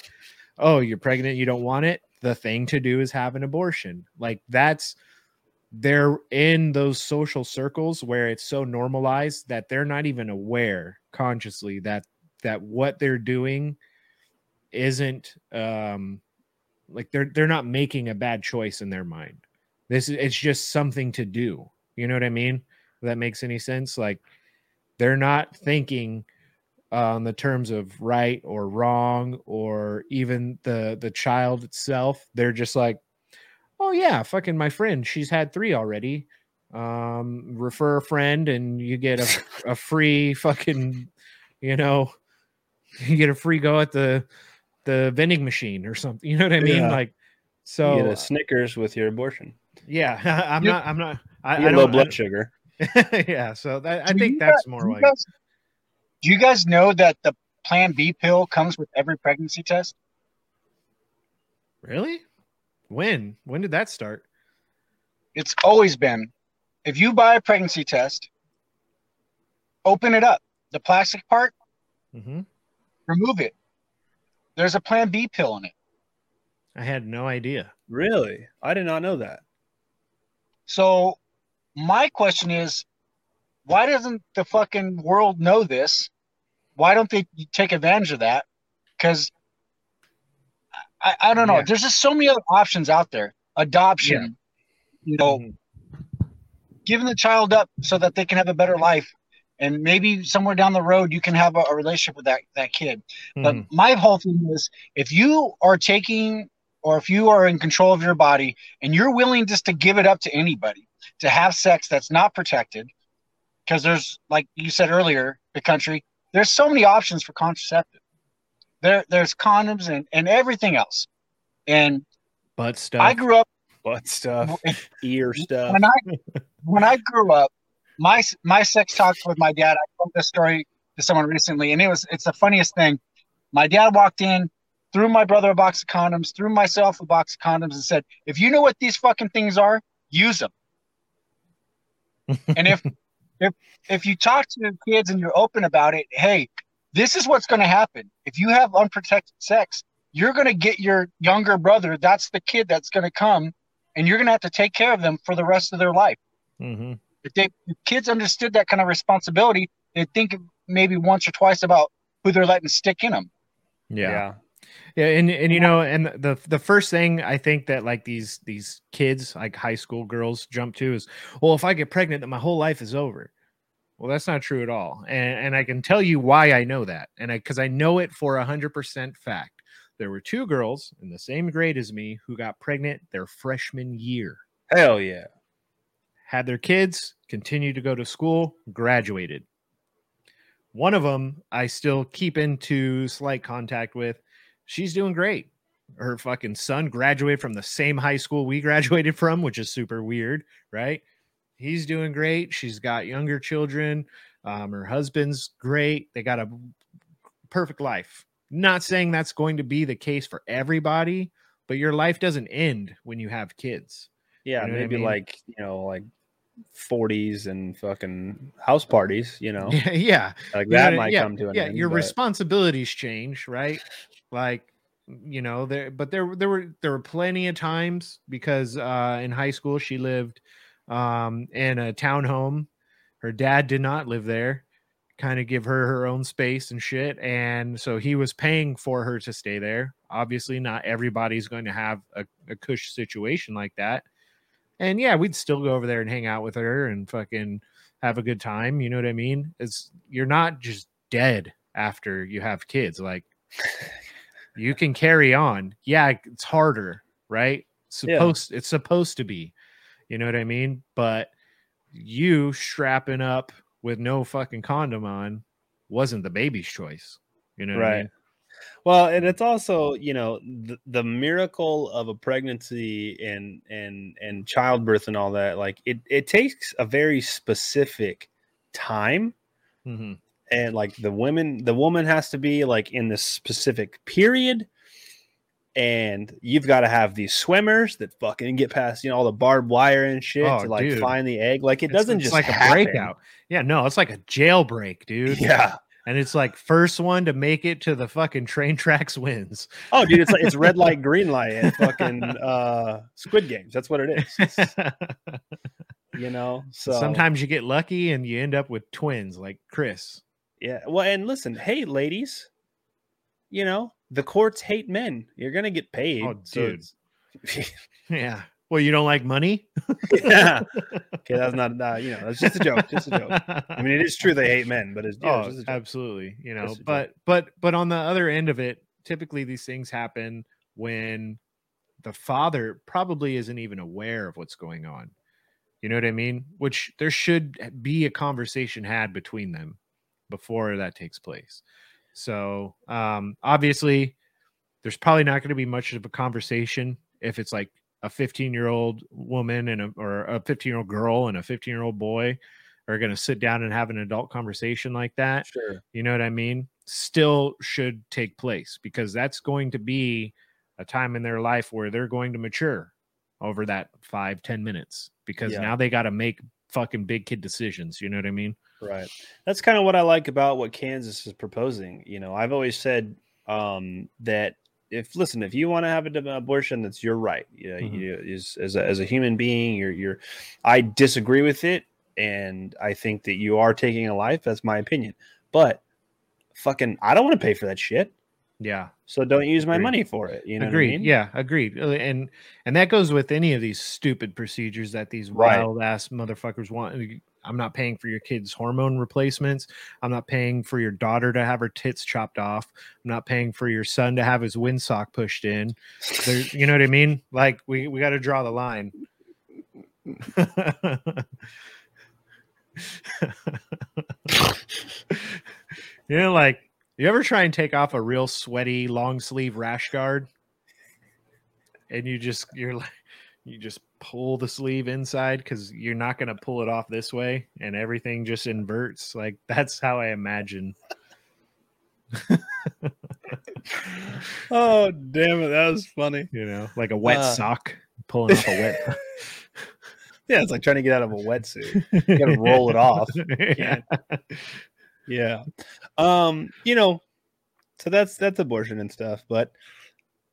oh, you're pregnant, you don't want it. The thing to do is have an abortion. Like that's they're in those social circles where it's so normalized that they're not even aware consciously that that what they're doing isn't um like they're they're not making a bad choice in their mind. This is it's just something to do. You know what i mean? If that makes any sense? Like they're not thinking uh, on the terms of right or wrong or even the the child itself. They're just like oh yeah fucking my friend she's had three already. Um refer a friend and you get a, [laughs] a free fucking you know [laughs] you get a free go at the the vending machine or something you know what i mean Yeah. like So so you get a Snickers with your abortion. yeah [laughs] i'm You- not i'm not i, You I low don't blood I- sugar. [laughs] yeah so that, i Do think that's guys- more do like guys- do you guys know that the Plan B pill comes with every pregnancy test? really when when did that start It's always been if you buy a pregnancy test, open it up. The plastic part, mm-hmm. remove it. There's a Plan B pill in it. i had no idea Really? I did not know that. So my question is, why doesn't the fucking world know this? Why don't they take advantage of that? Because I, I don't know. Yeah. There's just so many other options out there. Adoption, you know, Mhm. giving the child up so that they can have a better life, and maybe somewhere down the road you can have a, a relationship with that that kid. But Mhm. my whole thing is, if you are taking or if you are in control of your body and you're willing just to give it up to anybody to have sex that's not protected, because there's like you said earlier, the country, there's so many options for contraceptive. There, there's condoms and, and everything else. And butt stuff I grew up Butt stuff, [laughs] ear stuff. when I [laughs] when I grew up, my my sex talks with my dad. I told this story to someone recently, and it was it's the funniest thing. My dad walked in, threw my brother a box of condoms, threw myself a box of condoms, and said, "If you know what these fucking things are, use them." and if [laughs] if if you talk to your kids and you're open about it, hey, this is what's going to happen. If you have unprotected sex, you're going to get your younger brother. That's the kid that's going to come, and you're going to have to take care of them for the rest of their life. hmm If they if kids understood that kind of responsibility, they'd think maybe once or twice about who they're letting stick in them. yeah Yeah, and and you know, and the the first thing I think that like these these kids, like high school girls, jump to is, well, if I get pregnant, then my whole life is over. Well, that's not true at all, and and I can tell you why I know that, and I because I know it for a hundred percent fact. There were two girls in the same grade as me who got pregnant their freshman year, Hell yeah. Had their kids, continued to go to school, graduated. One of them I still keep into slight contact with. She's doing great. Her fucking son graduated from the same high school we [laughs] graduated from, which is super weird, right? He's doing great. She's got younger children. Um, her husband's great. They got a perfect life. Not saying that's going to be the case for everybody, but your life doesn't end when you have kids. Yeah, You know what I maybe mean? like, you know, like 40s and fucking house parties, you know, [laughs] Yeah, like You know that might yeah, come to an yeah, end. your but- responsibilities change, right? Like, you know, there but there there were there were plenty of times because uh in high school she lived um in a townhome. Her dad did not live there. Kind of give her her own space and shit. And so he was paying for her to stay there. Obviously, not everybody's going to have a, a cush situation like that. And yeah, we'd still go over there and hang out with her and fucking have a good time. You know what I mean? It's you're not just dead after you have kids. Like you can carry on. Yeah, it's harder, right? Yeah. Supposed it's supposed to be. You know what I mean? But you strapping up with no fucking condom on wasn't the baby's choice. You know what I Right. mean? Well, and it's also, you know, the, the miracle of a pregnancy and and and childbirth and all that. Like it, it takes a very specific time, hmm and like the women, the woman has to be like in this specific period, and you've got to have these swimmers that fucking get past, you know, all the barbed wire and shit Oh, to like dude. find the egg. Like it It's- doesn't it's just like happen. a breakout. Yeah, no, it's like a jailbreak, dude. Yeah. And it's like first one to make it to the fucking train tracks wins. Oh, dude, it's like it's red light, [laughs] green light, and fucking uh, Squid Games. That's what it is. It's, [laughs] you know. So Sometimes you get lucky and you end up with twins like Chris. yeah. Well, and listen, hey, ladies, you know the courts hate men. You're gonna get paid. Oh, dude. it's- [laughs] Yeah. Well, you don't like money? yeah. [laughs] Okay, that's not. Uh, you know, that's just a joke. Just a joke. I mean, it is true they hate men, but it's, yeah, oh, just a joke. absolutely. You know, Just a joke. but but but on the other end of it, typically these things happen when the father probably isn't even aware of what's going on. You know what I mean? Which there should be a conversation had between them before that takes place. So, um obviously there's probably not going to be much of a conversation if it's like a 15 year old woman and a, or a 15 year old girl and a 15 year old boy are going to sit down and have an adult conversation like that Sure. you know what i mean still should take place because that's going to be a time in their life where they're going to mature over that five ten minutes because Yeah. now they got to make fucking big kid decisions you know what i mean Right. That's kind of what I like about what Kansas is proposing. You know, I've always said um, that if listen, if you want to have an abortion, that's your right. You know, Mhm. you is as a, as a human being, you're you're. I disagree with it, and I think that you are taking a life. That's my opinion. But fucking, I don't want to pay for that shit. yeah So don't use my Agreed. money for it. You know, agreed What I mean? yeah agreed Uh, and and that goes with any of these stupid procedures that these Right. wild ass motherfuckers want i'm not paying for your kids hormone replacements. I'm not paying for your daughter to have her tits chopped off. I'm not paying for your son to have his windsock pushed in. There, you know what i mean? Like we we got to draw the line. [laughs] You know like you ever try and take off a real sweaty long sleeve rash guard? And you just you're like you just pull the sleeve inside because you're not going to pull it off this way and everything just inverts like [laughs] that's how i imagine [laughs] Oh damn it, that was funny. you know like a wet Uh. sock pulling off a wet [laughs] Yeah, it's like trying to get out of a wetsuit. You got to roll it off. yeah. yeah um you know so that's that's abortion and stuff but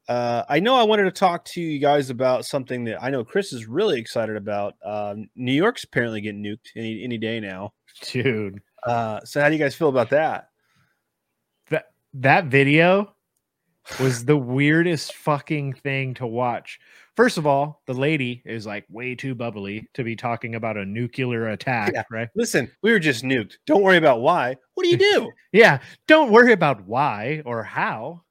uh i know i wanted to talk to you guys about something that i know chris is really excited about um new york's apparently getting nuked any any day now dude uh so how do you guys feel about that that that video was the weirdest fucking thing to watch. First of all, the lady is like way too bubbly to be talking about a nuclear attack, Yeah. right? listen we were just nuked don't worry about why what do you do [laughs] Yeah, don't worry about why or how.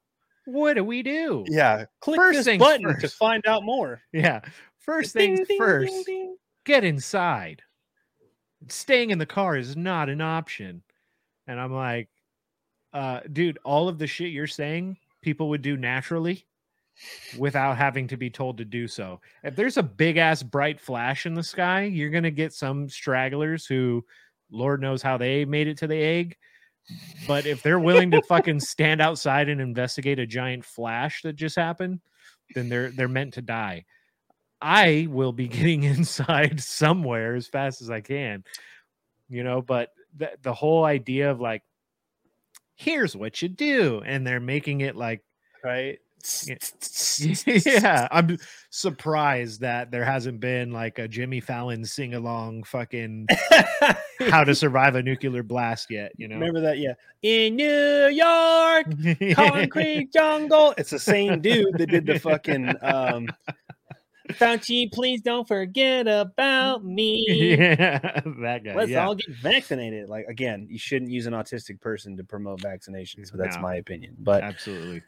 What do we do? yeah click First this button to find out more Yeah. First Ding, things ding, first, ding, get inside. Staying in the car is not an option. And I'm like, uh, dude, all of the shit you're saying, people would do naturally without having to be told to do so. If there's a big ass bright flash in the sky, you're gonna get some stragglers who Lord knows how they made it to the egg. But if they're willing to fucking stand outside and investigate a giant flash that just happened, then they're they're meant to die. I will be [laughs] getting inside somewhere as fast as I can, you know. But the the whole idea of like, here's what you do, and they're making it like, right [laughs] Yeah. I'm surprised that there hasn't been like a Jimmy Fallon sing along fucking [laughs] how to survive a nuclear blast yet, you know. remember that yeah in new york concrete jungle. It's the same dude that did the fucking um Fauci, please don't forget about [laughs] me. yeah, that guy. Let's yeah. all get vaccinated. Like again, you shouldn't use an autistic person to promote vaccinations, but that's No. my opinion. But Absolutely.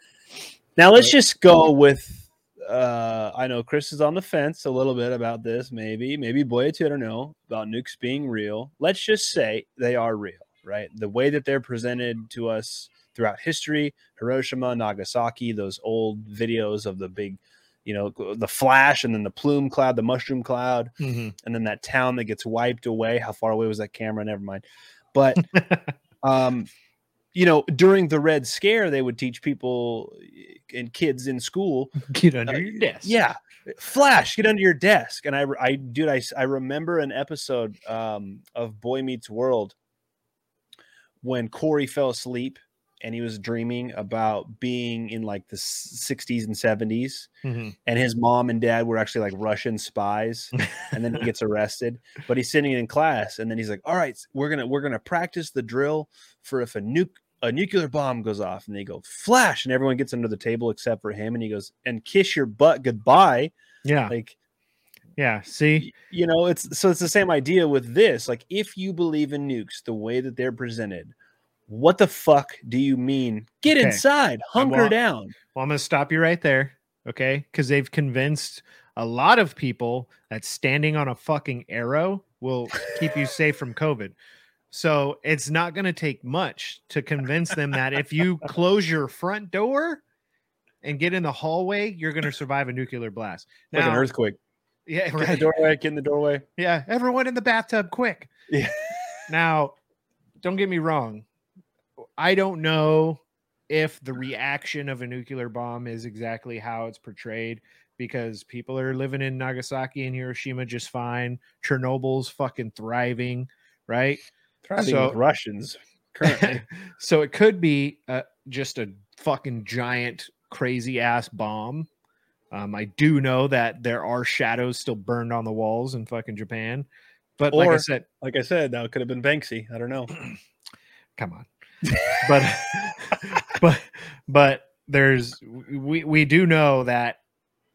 Now let's just go with uh I know Chris is on the fence a little bit about this, maybe, maybe boy too, I don't know, about nukes being real. Let's just say they are real, right? The way that they're presented to us throughout history. Hiroshima, Nagasaki, those old videos of the big, you know, the flash and then the plume cloud, the mushroom cloud, Mhm. and then that town that gets wiped away. How far away was that camera? Never mind. But [laughs] um, you know, during the Red Scare, they would teach people and kids in school Get under Uh, your desk. yeah. Flash, get under your desk. And I, I, dude, I, I remember an episode um, of Boy Meets World when Corey fell asleep and he was dreaming about being in like the 60s and 70s. Mhm. And his mom and dad were actually like Russian spies. and then he gets arrested. But he's sitting in class and then he's like, all right, we're to, we're going to practice the drill for if a nuke, a nuclear bomb goes off and they go flash and everyone gets under the table except for him and he goes and kiss your butt goodbye yeah, like yeah. See, you know it's so it's the same idea with this like if you believe in nukes the way that they're presented what the fuck do you mean get Okay. inside hunker want- down Well, I'm to stop you right there. Okay. Because they've convinced a lot of people that standing on a fucking arrow will keep you safe from COVID. So it's not going to take much to convince them that if you close your front door and get in the hallway, you're going to survive a nuclear blast. like an earthquake Yeah. get in the doorway get in the doorway Yeah. Everyone in the bathtub, quick. Yeah. Now, don't get me wrong. I don't know if the reaction of a nuclear bomb is exactly how it's portrayed because people are living in Nagasaki and Hiroshima just fine. Chernobyl's fucking thriving, right? Thriving So- with russians. currently. [laughs] So it could be uh, just a fucking giant crazy ass bomb. Um, I do know that there are shadows still burned on the walls in fucking Japan, but like I said, like i said that could have been banksy. I don't know. [clears throat] Come on. But [laughs] but but there's we we do know that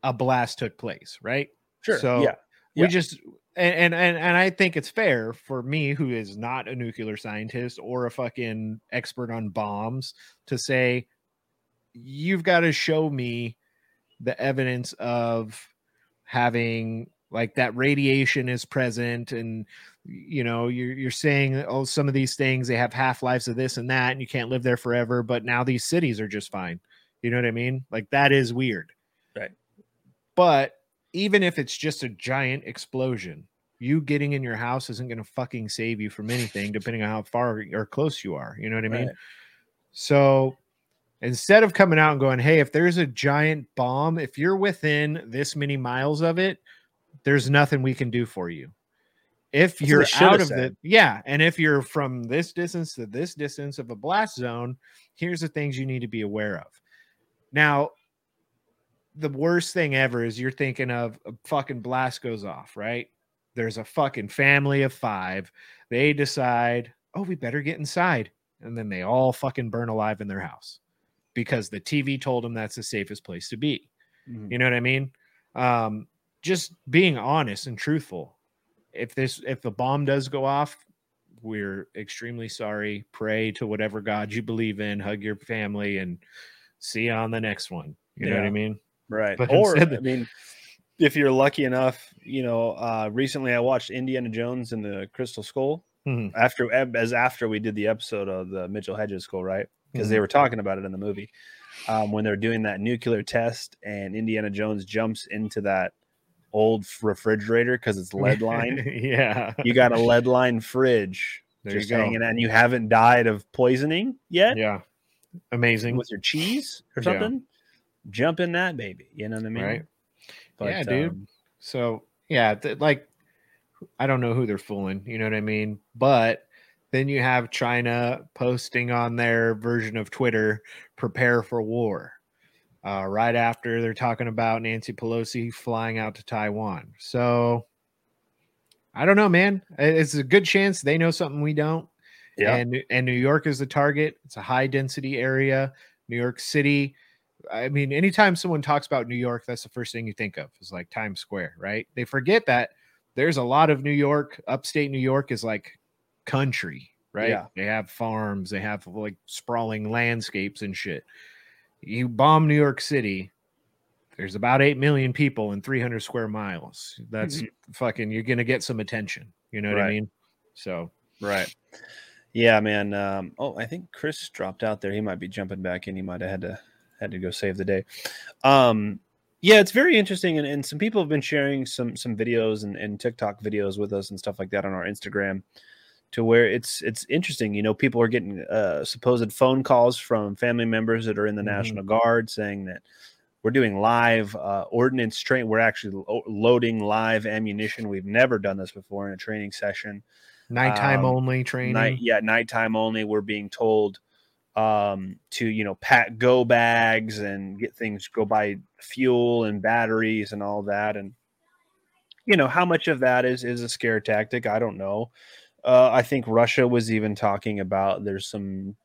a blast took place right? Sure. So, yeah. we Yeah. just and, and and and i think it's fair for me who is not a nuclear scientist or a fucking expert on bombs to say you've got to show me the evidence of having like that radiation is present and you know you're you're saying oh some of these things they have half lives of this and that and you can't live there forever but now these cities are just fine. You know what i mean? Like that is weird. Right. but even if it's just a giant explosion you getting in your house isn't going to fucking save you from anything [laughs] depending on how far or close you are you know what i mean Right. so instead of coming out and going, hey, if there's a giant bomb, if you're within this many miles of it, there's nothing we can do for you. If That's you're they should have out of the yeah, and if you're from this distance to this distance of a blast zone, here's the things you need to be aware of. Now, the worst thing ever is you're thinking of a fucking blast goes off, right? There's a fucking family of five. They decide, oh, we better get inside. And then they all fucking burn alive in their house because the TV told them that's the safest place to be. Mhm. You know what I mean? Um, just being honest and truthful. If this if the bomb does go off, we're extremely sorry. Pray to whatever God you believe in, hug your family, and see you on the next one. You know what I mean? Right. But or instead- I mean, if you're lucky enough, you know, uh, recently I watched Indiana Jones and the Crystal Skull Mhm. after as after we did the episode of the Mitchell Hedges Skull, right? Because Mm-hmm. they were talking about it in the movie um, when they're doing that nuclear test, and Indiana Jones jumps into that old refrigerator because it's lead [laughs] lined. yeah. you got a lead lined fridge There you just go. hanging, and you haven't died of poisoning yet Yeah. Amazing. with your cheese or Yeah. Jump in that baby. You know what I mean? Right. Yeah, dude. um, So yeah, th- like I don't know who they're fooling, you know what I mean? But then you have China posting on their version of Twitter, prepare for war. Uh, right after they're talking about Nancy Pelosi flying out to Taiwan. So I don't know, man. It's a good chance they know something we don't. yeah. And and New York is the target. It's a high density area. New York City. I mean, anytime someone talks about New York, that's the first thing you think of is like Times Square, right? They forget that there's a lot of New York, upstate New York is like country, right? Yeah. They have farms, they have like sprawling landscapes and shit. You bomb New York City, there's about 8 million people in 300 square miles. That's fucking, you're going to get some attention. You know what I mean? So, Right. Yeah, man. Um, oh, I think Chris dropped out there. He might be jumping back in. He might have had to had to go save the day. Um, yeah, it's very interesting, and, and some people have been sharing some some videos and, and TikTok videos with us and stuff like that on our Instagram, to where it's it's interesting. You know, people are getting uh, supposed phone calls from family members that are in the Mhm. National Guard saying that we're doing live uh, ordnance train. We're actually lo- loading live ammunition. We've never done this before in a training session Nighttime Um, only training. night yeah nighttime only we're being told um to you know pack go bags and get things go buy fuel and batteries and all that. And you know how much of that is is a scare tactic? I don't know. Uh i think russia was even talking about there's some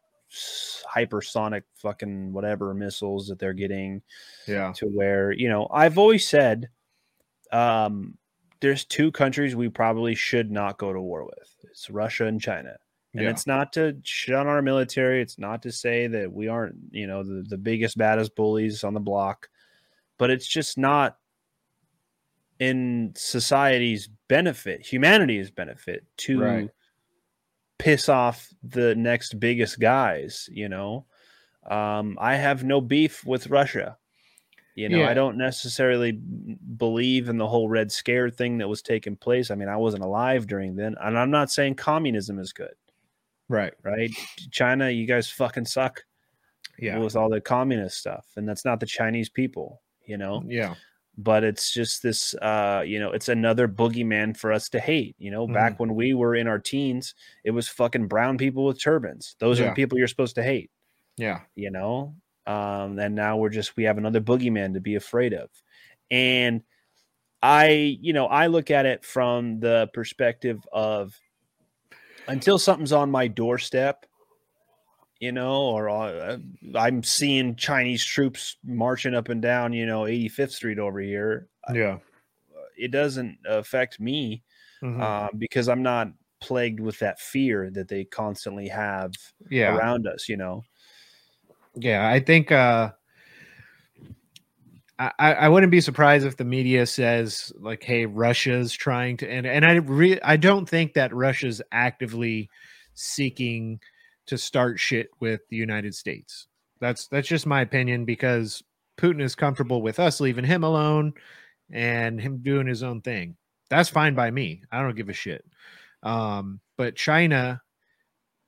hypersonic fucking whatever missiles that they're getting Yeah. to where you know i've always said um there's two countries we probably should not go to war with. It's russia and china and Yeah. it's not to shit on our military it's not to say that we aren't you know the, the biggest baddest bullies on the block but it's just not in society's benefit humanity's benefit to Right. piss off the next biggest guys you know um, i have no beef with russia you know Yeah. i don't necessarily believe in the whole red scare thing that was taking place i mean i wasn't alive during then and i'm not saying communism is good Right. right china you guys fucking suck Yeah. with all the communist stuff and that's not the chinese people you know Yeah. but it's just this uh you know it's another boogeyman for us to hate you know Mm-hmm. back when we were in our teens it was fucking brown people with turbans those are the people you're supposed to hate Yeah. you know um and now we're just we have another boogeyman to be afraid of and i you know i look at it from the perspective of until something's on my doorstep you know or uh, i'm seeing chinese troops marching up and down you know 85th street over here Yeah. it doesn't affect me Mhm. uh, because i'm not plagued with that fear that they constantly have yeah. around us you know Yeah, I think uh I, I wouldn't be surprised if the media says like, "Hey, Russia's trying to," and and I re- I don't think that Russia's actively seeking to start shit with the United States. That's that's just my opinion because Putin is comfortable with us leaving him alone and him doing his own thing. That's fine by me. I don't give a shit. Um, but China,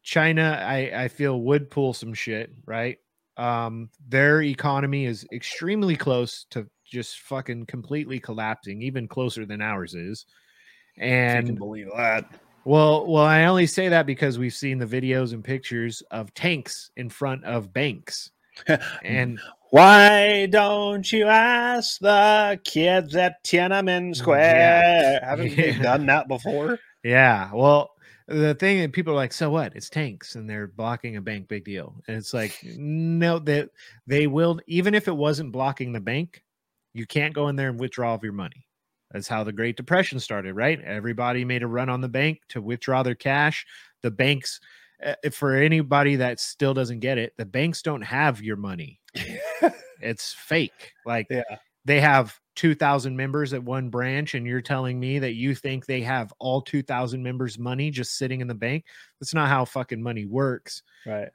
China, I I feel would pull some shit, right? Um, their economy is extremely close to just fucking completely collapsing, even closer than ours is. And believe that well, well, I only say that because we've seen the videos and pictures of tanks in front of banks. [laughs] And Why don't you ask the kids at Tiananmen Square? [laughs] Haven't they done that before? yeah, well, the thing that people are like, so what? It's tanks and they're blocking a bank, big deal. And it's like, no, that they, will, even if it wasn't blocking the bank, you can't go in there and withdraw of your money. That's how the Great Depression started, right? Everybody made a run on the bank to withdraw their cash. The banks, uh, for anybody that still doesn't get it, the banks don't have your money. [laughs] it's fake. Like Yeah. they have 2000 members at one branch and you're telling me that you think they have all 2000 members money just sitting in the bank? That's not how fucking money works. Right.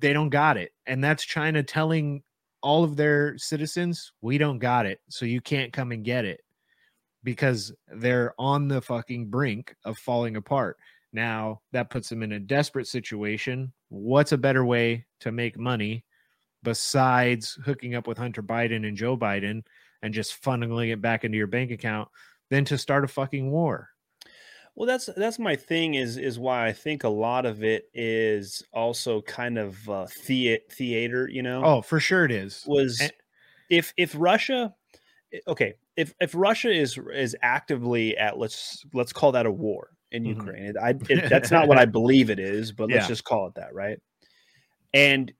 they don't got it and that's china telling all of their citizens we don't got it so you can't come and get it because they're on the fucking brink of falling apart. Now that puts them in a desperate situation. What's a better way to make money besides hooking up with hunter biden and joe biden and just funneling it back into your bank account than to start a fucking war Well, that's that's my thing. Is is why I think a lot of it is also kind of uh, thea- theater. You know. oh for sure it is was And- if if Russia okay if if Russia is is actively at let's let's call that a war in Mhm. Ukraine it, I, it, [laughs] that's not what I believe it is but let's Yeah. just call it that right and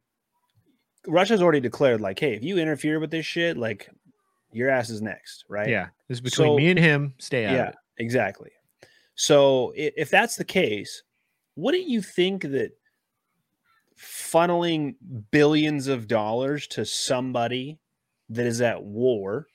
Russia's already declared like hey if you interfere with this shit like your ass is next right yeah this is between So- me and him stay out yeah of it exactly so if that's the case wouldn't you think that funneling billions of dollars to somebody that is at war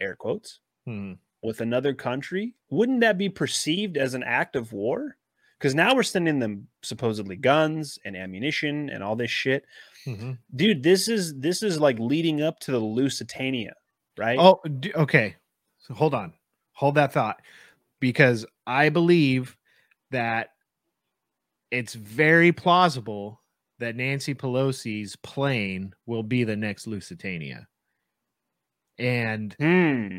air quotes Hmm. with another country wouldn't that be perceived as an act of war because now we're sending them supposedly guns and ammunition and all this shit. Mhm. Dude, this is this is like leading up to the Lusitania, right? Oh, d- okay. So hold on. Hold that thought because I believe that it's very plausible that Nancy Pelosi's plane will be the next Lusitania. And Hmm.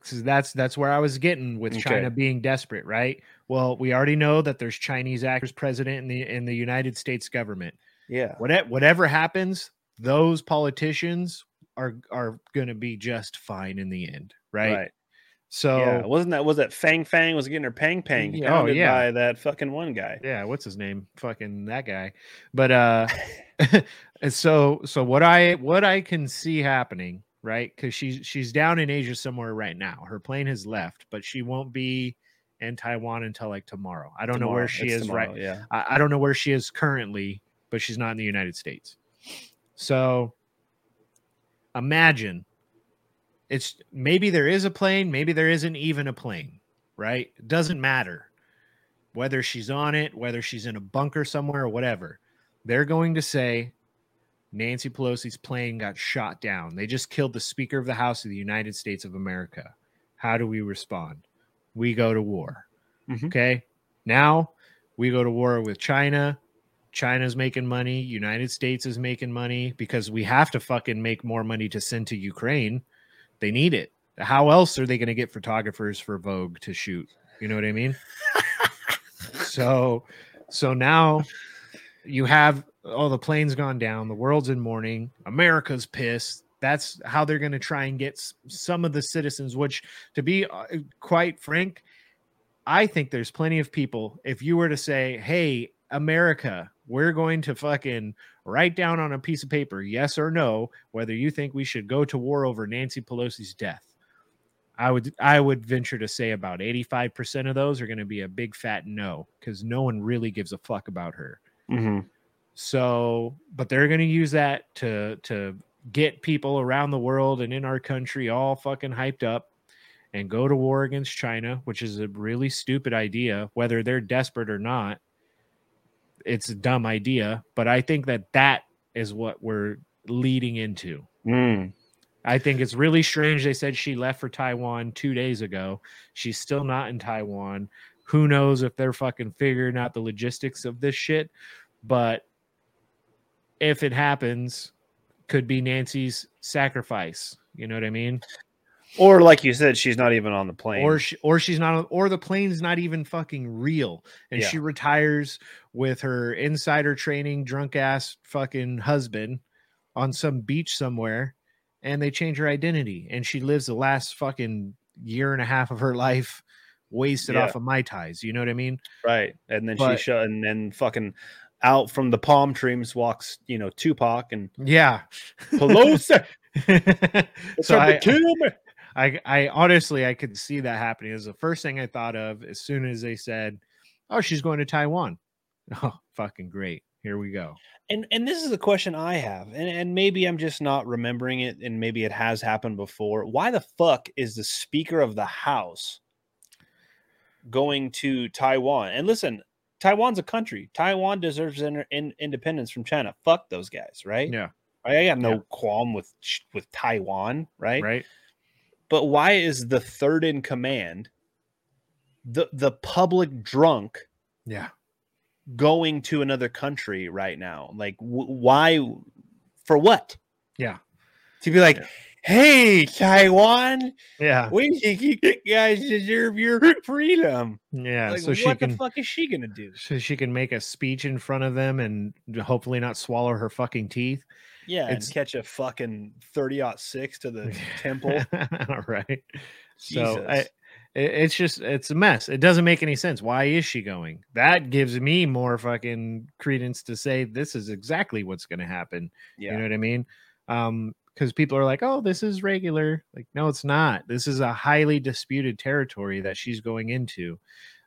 'cause that's that's where I was getting with Okay. China being desperate, right? Well, we already know that there's Chinese actors president in the in the United States government. Yeah. Whatever whatever happens, those politicians are are going to be just fine in the end, right? Right. So yeah. Wasn't that was that Fang Fang was getting her pang pang Yeah, oh, yeah. by that fucking one guy. yeah, what's his name? Fucking that guy. But uh [laughs] [laughs] so so what I what I can see happening, right? Cuz she's she's down in Asia somewhere right now. Her plane has left, but she won't be in Taiwan until like tomorrow. I don't know where she It's is tomorrow, right. Yeah. I, I don't know where she is currently, but she's not in the United States. So imagine it's maybe there is a plane, maybe there isn't even a plane, right? It doesn't matter whether she's on it, whether she's in a bunker somewhere or whatever. They're going to say Nancy Pelosi's plane got shot down. They just killed the Speaker of the House of the United States of America. How do we respond? We go to war. Mhm. Okay. Now we go to war with China. China's making money. United States is making money because we have to fucking make more money to send to Ukraine. They need it. How else are they going to get photographers for Vogue to shoot? You know what I mean? [laughs] so, so now you have oh the plane's gone down, the world's in mourning, America's pissed. That's how they're going to try and get some of the citizens. Which, to be uh, quite frank, I think there's plenty of people. If you were to say, "Hey, America, we're going to fucking write down on a piece of paper, yes or no, whether you think we should go to war over Nancy Pelosi's death," I would I would venture to say about 85% of those are going to be a big fat no because no one really gives a fuck about her. Mhm. So, but they're going to use that to to get people around the world and in our country all fucking hyped up and go to war against China, which is a really stupid idea whether they're desperate or not. It's a dumb idea, but I think that that is what we're leading into. Mm. I think it's really strange. They said she left for Taiwan two days ago. She's still not in Taiwan. Who knows if they're fucking figuring out the logistics of this shit? But if it happens, could be Nancy's sacrifice. You know what I mean? Or like you said, she's not even on the plane. Or she, or she's not, or the plane's not even fucking real, and Yeah. she retires with her insider training drunk ass fucking husband on some beach somewhere, and they change her identity, and she lives the last fucking year and a half of her life wasted Yeah. off of my ties. You know what I mean? right, and then But- she shut, and then fucking out from the palm trees walks, you know, Tupac and Yeah. Pelosi. [laughs] so I, me. I, I honestly, I could see that happening. It was the first thing I thought of as soon as they said, "Oh, she's going to Taiwan." [laughs] Oh, fucking great! Here we go. And and this is a question I have, and, and maybe I'm just not remembering it, and maybe it has happened before. Why the fuck is the Speaker of the House going to Taiwan? And listen, Taiwan's a country. Taiwan deserves in, in, independence from China. Fuck those guys, right? Yeah. I got no Yeah. qualm with with Taiwan, right? Right. But why is the third in command, the the public drunk, Yeah. going to another country right now? Like, w- why? For what? Yeah. To be like, hey, Taiwan, Yeah. we think you guys deserve your freedom. Yeah. like, so she what can. the fuck is she gonna do? So she can make a speech in front of them and hopefully not swallow her fucking teeth. Yeah, It's- and catch a fucking 30-6 to the [laughs] temple. All [laughs] right. So I, it- it's just it's a mess. It doesn't make any sense. Why is she going? That gives me more fucking credence to say this is exactly what's going to happen. Yeah, You know what I mean? Um, because people are like, "Oh, this is regular." Like, no, it's not. This is a highly disputed territory that she's going into.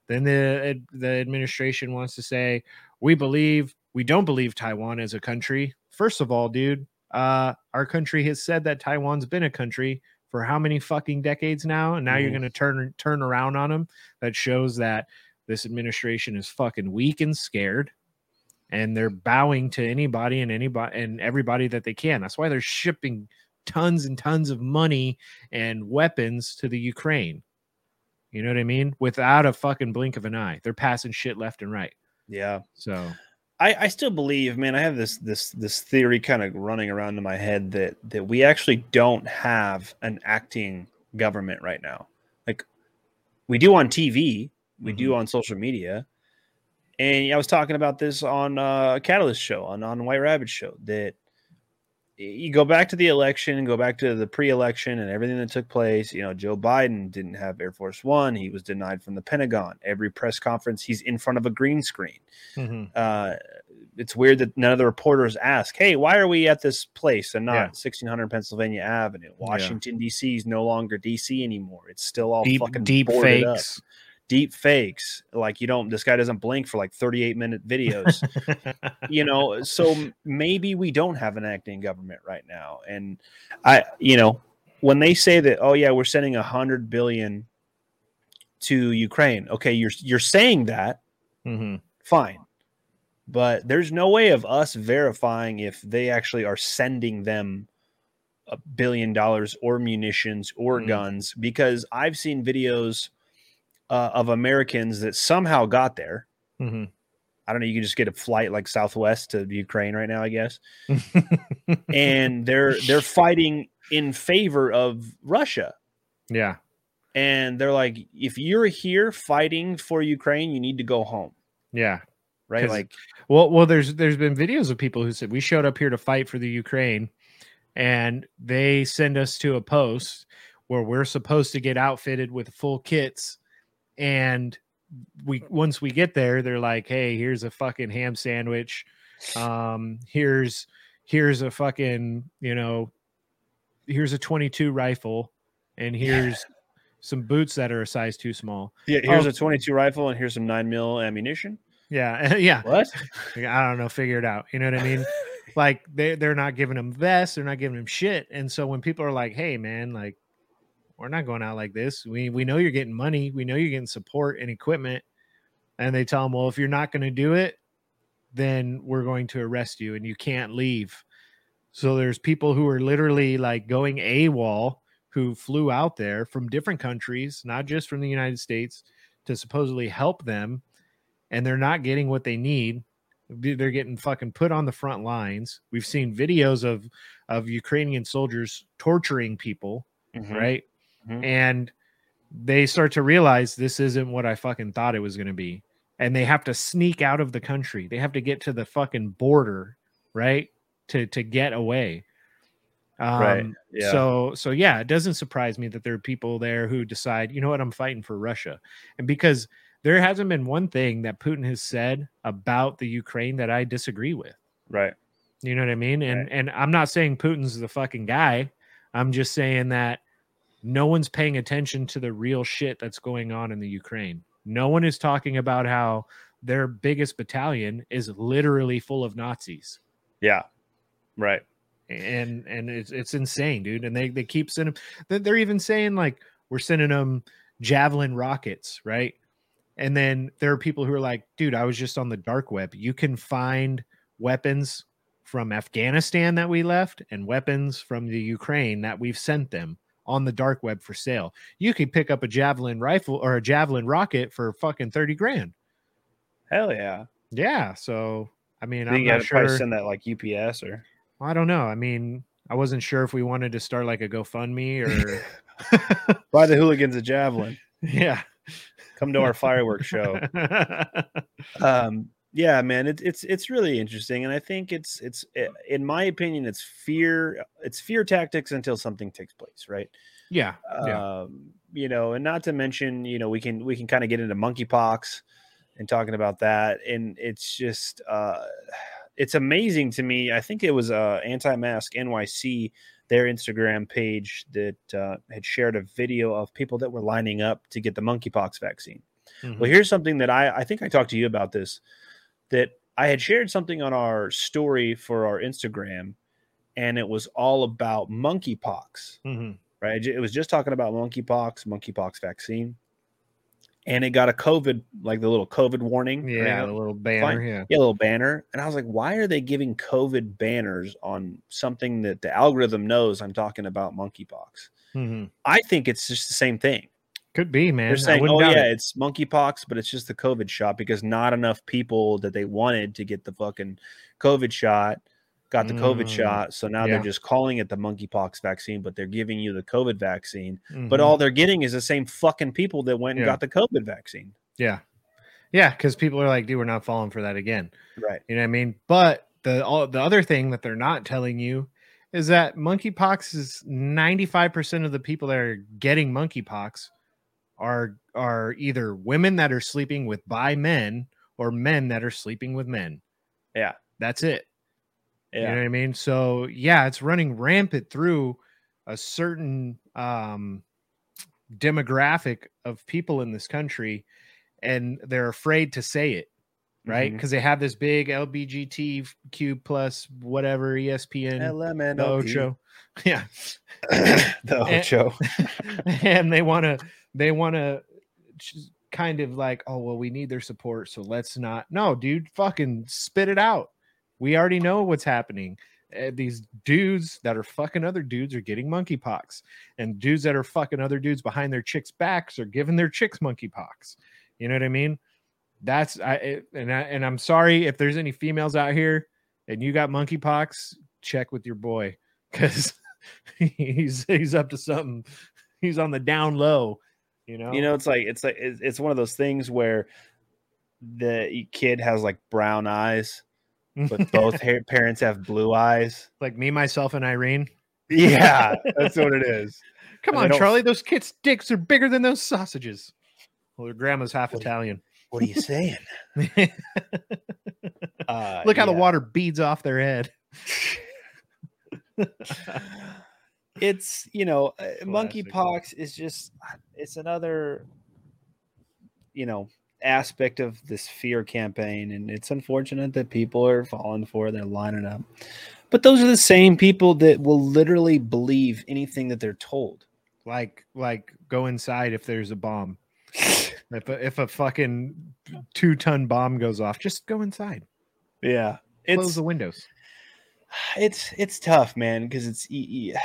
Then the the administration wants to say, "We believe we don't believe Taiwan as a country." First of all, dude, uh, our country has said that Taiwan's been a country for how many fucking decades now, and now you're Mhm. going to turn turn around on them. That shows that this administration is fucking weak and scared and they're bowing to anybody and anybody and everybody that they can. That's why they're shipping tons and tons of money and weapons to the Ukraine. You know what I mean? Without a fucking blink of an eye. They're passing shit left and right. Yeah. So I, I still believe, man, I have this this this theory kind of running around in my head that that we actually don't have an acting government right now. Like we do on TV, we do on social media. And I was talking about this on uh, Catalyst show, on on White Rabbit show, that you go back to the election and go back to the pre-election and everything that took place. You know, Joe Biden didn't have Air Force One; he was denied from the Pentagon. Every press conference, he's in front of a green screen. mhm. Uh, it's weird that none of the reporters ask, "Hey, why are we at this place and not Yeah. 1600 Pennsylvania Avenue? Washington D.C. is no longer D.C. anymore. It's still all deep fucking deep boarded up. Deep fakes. Like you don't, this guy doesn't blink for like 38 minute videos." [laughs] you know so maybe we don't have an acting government right now and i you know when they say that oh yeah we're sending a hundred billion to ukraine okay you're you're saying that Mhm. fine but there's no way of us verifying if they actually are sending them a billion dollars or munitions or Mm. guns because i've seen videos uh, of americans that somehow got there Mhm. I don't know. You can just get a flight like Southwest to Ukraine right now, I guess. [laughs] and they're they're fighting in favor of Russia. yeah. And they're like, if you're here fighting for Ukraine, you need to go home, Yeah. Right. Like, Well, well, there's there's been videos of people who said we showed up here to fight for the Ukraine, and they send us to a post where we're supposed to get outfitted with full kits, and we once we get there, they're like, "Hey, here's a fucking ham sandwich, um, here's here's a fucking you know, here's a 22 rifle, and here's some boots that are a size too small." yeah, here's Oh. a 22 rifle and here's some nine mil ammunition. Yeah, [laughs] yeah. What? [laughs] I don't know, figure it out. You know what I mean? [laughs] like they they're not giving them vests, they're not giving them shit. And so when people are like, "Hey, man, like we're not going out like this. We we know you're getting money, we know you're getting support and equipment," and they tell them, "Well, if you're not going to do it, then we're going to arrest you and you can't leave." So there's people who are literally like going AWOL who flew out there from different countries, not just from the United States, to supposedly help them, and they're not getting what they need. They- They're getting fucking put on the front lines. We've seen videos of of Ukrainian soldiers torturing people, Mhm. right? Mhm. And they start to realize this isn't what I fucking thought it was going to be. And they have to sneak out of the country. They have to get to the fucking border, right? To to get away. Um, Right, yeah. So so yeah, it doesn't surprise me that there are people there who decide, you know what, I'm fighting for Russia. And because there hasn't been one thing that Putin has said about the Ukraine that I disagree with. Right. You know what I mean? And and I'm not saying Putin's the fucking guy. I'm just saying that no one's paying attention to the real shit that's going on in the Ukraine. No one is talking about how their biggest battalion is literally full of Nazis. Yeah. Right. And and it's it's insane, dude. And they they keep sending they're- they're even saying like we're sending them javelin rockets, right? And then there are people who are like, dude, I was just on the dark web. You can find weapons from Afghanistan that we left and weapons from the Ukraine that we've sent them on the dark web for sale. You could pick up a javelin rifle or a javelin rocket for fucking 30 grand. Hell yeah. Yeah. So, I mean, I'm you not to probably sure. send that like UPS or. I don't know. I mean, I wasn't sure if we wanted to start like a GoFundMe or, [laughs] Buy the hooligans a javelin. [laughs] yeah. Come to our fireworks show. [laughs] um yeah man it, it's it's really interesting and i think it's it's i- in my opinion it's fear it's fear tactics until something takes place right yeah. Yeah. um you know and not to mention you know we can we can kind of get into monkeypox and talking about that and it's just uh [sighs] it's amazing to me i think it was uh anti-mask nyc their instagram page that uh, had shared a video of people that were lining up to get the monkeypox vaccine Mhm. well, here's something that I I think I talked to you about this that I had shared something on our story for our Instagram, and it was all about monkeypox. Mhm. Right, it was just talking about monkeypox, monkeypox vaccine, and it got a COVID, like the little COVID warning. Yeah, the little banner. Yeah. yeah, a little banner. And I was like, why are they giving COVID banners on something that the algorithm knows I'm talking about monkeypox? hmm I think it's just the same thing. Could be, man. They're saying, oh, yeah, it. it's monkeypox, but it's just the COVID shot because not enough people that they wanted to get the fucking COVID shot got the COVID Mm, shot. So now yeah. they're just calling it the monkeypox vaccine, but they're giving you the COVID vaccine. But Mhm. all they're getting is the same fucking people that went and Yeah. got the COVID vaccine. yeah, yeah, because people are like, dude, we're not falling for that again. Right. You know what I mean? But the all, the other thing that they're not telling you is that monkeypox is 95% of the people that are getting monkeypox are are either women that are sleeping with by men or men that are sleeping with men. Yeah. That's it. You know Yeah. what I mean? So yeah, it's running rampant through a certain um demographic of people in this country and they're afraid to say it right because they have this big lbgtq plus whatever espn the LMNOP. ocho [laughs] yeah [coughs] the And- [laughs] and they want to they want to kind of like oh well we need their support so let's not no dude fucking spit it out. We already know what's happening. Uh, these dudes that are fucking other dudes are getting monkeypox and dudes that are fucking other dudes behind their chicks backs are giving their chicks monkeypox. You know what i mean? That's i it- and i and i'm sorry if there's any females out here and you got monkeypox check with your boy because [laughs] he's he's up to something. He's on the down low you know You know, it's like it's like it's, one of those things where the kid has like brown eyes, but [laughs] both parents have blue eyes. like me myself and irene Yeah, that's what it [laughs] is. come And on charlie those kids dicks are bigger than those sausages well their grandma's half What- italian What are you saying? [laughs] look Uh, how the water beads off their head It's you know, uh, monkeypox is just it's another you know aspect of this fear campaign, and it's unfortunate that people are falling for it. They're lining up, but those are the same people that will literally believe anything that they're told. like like go inside if there's a bomb. [laughs] If a, if a fucking two ton bomb goes off just go inside. Yeah, close it's the windows. [sighs] it's it's tough, man, because it's y- y-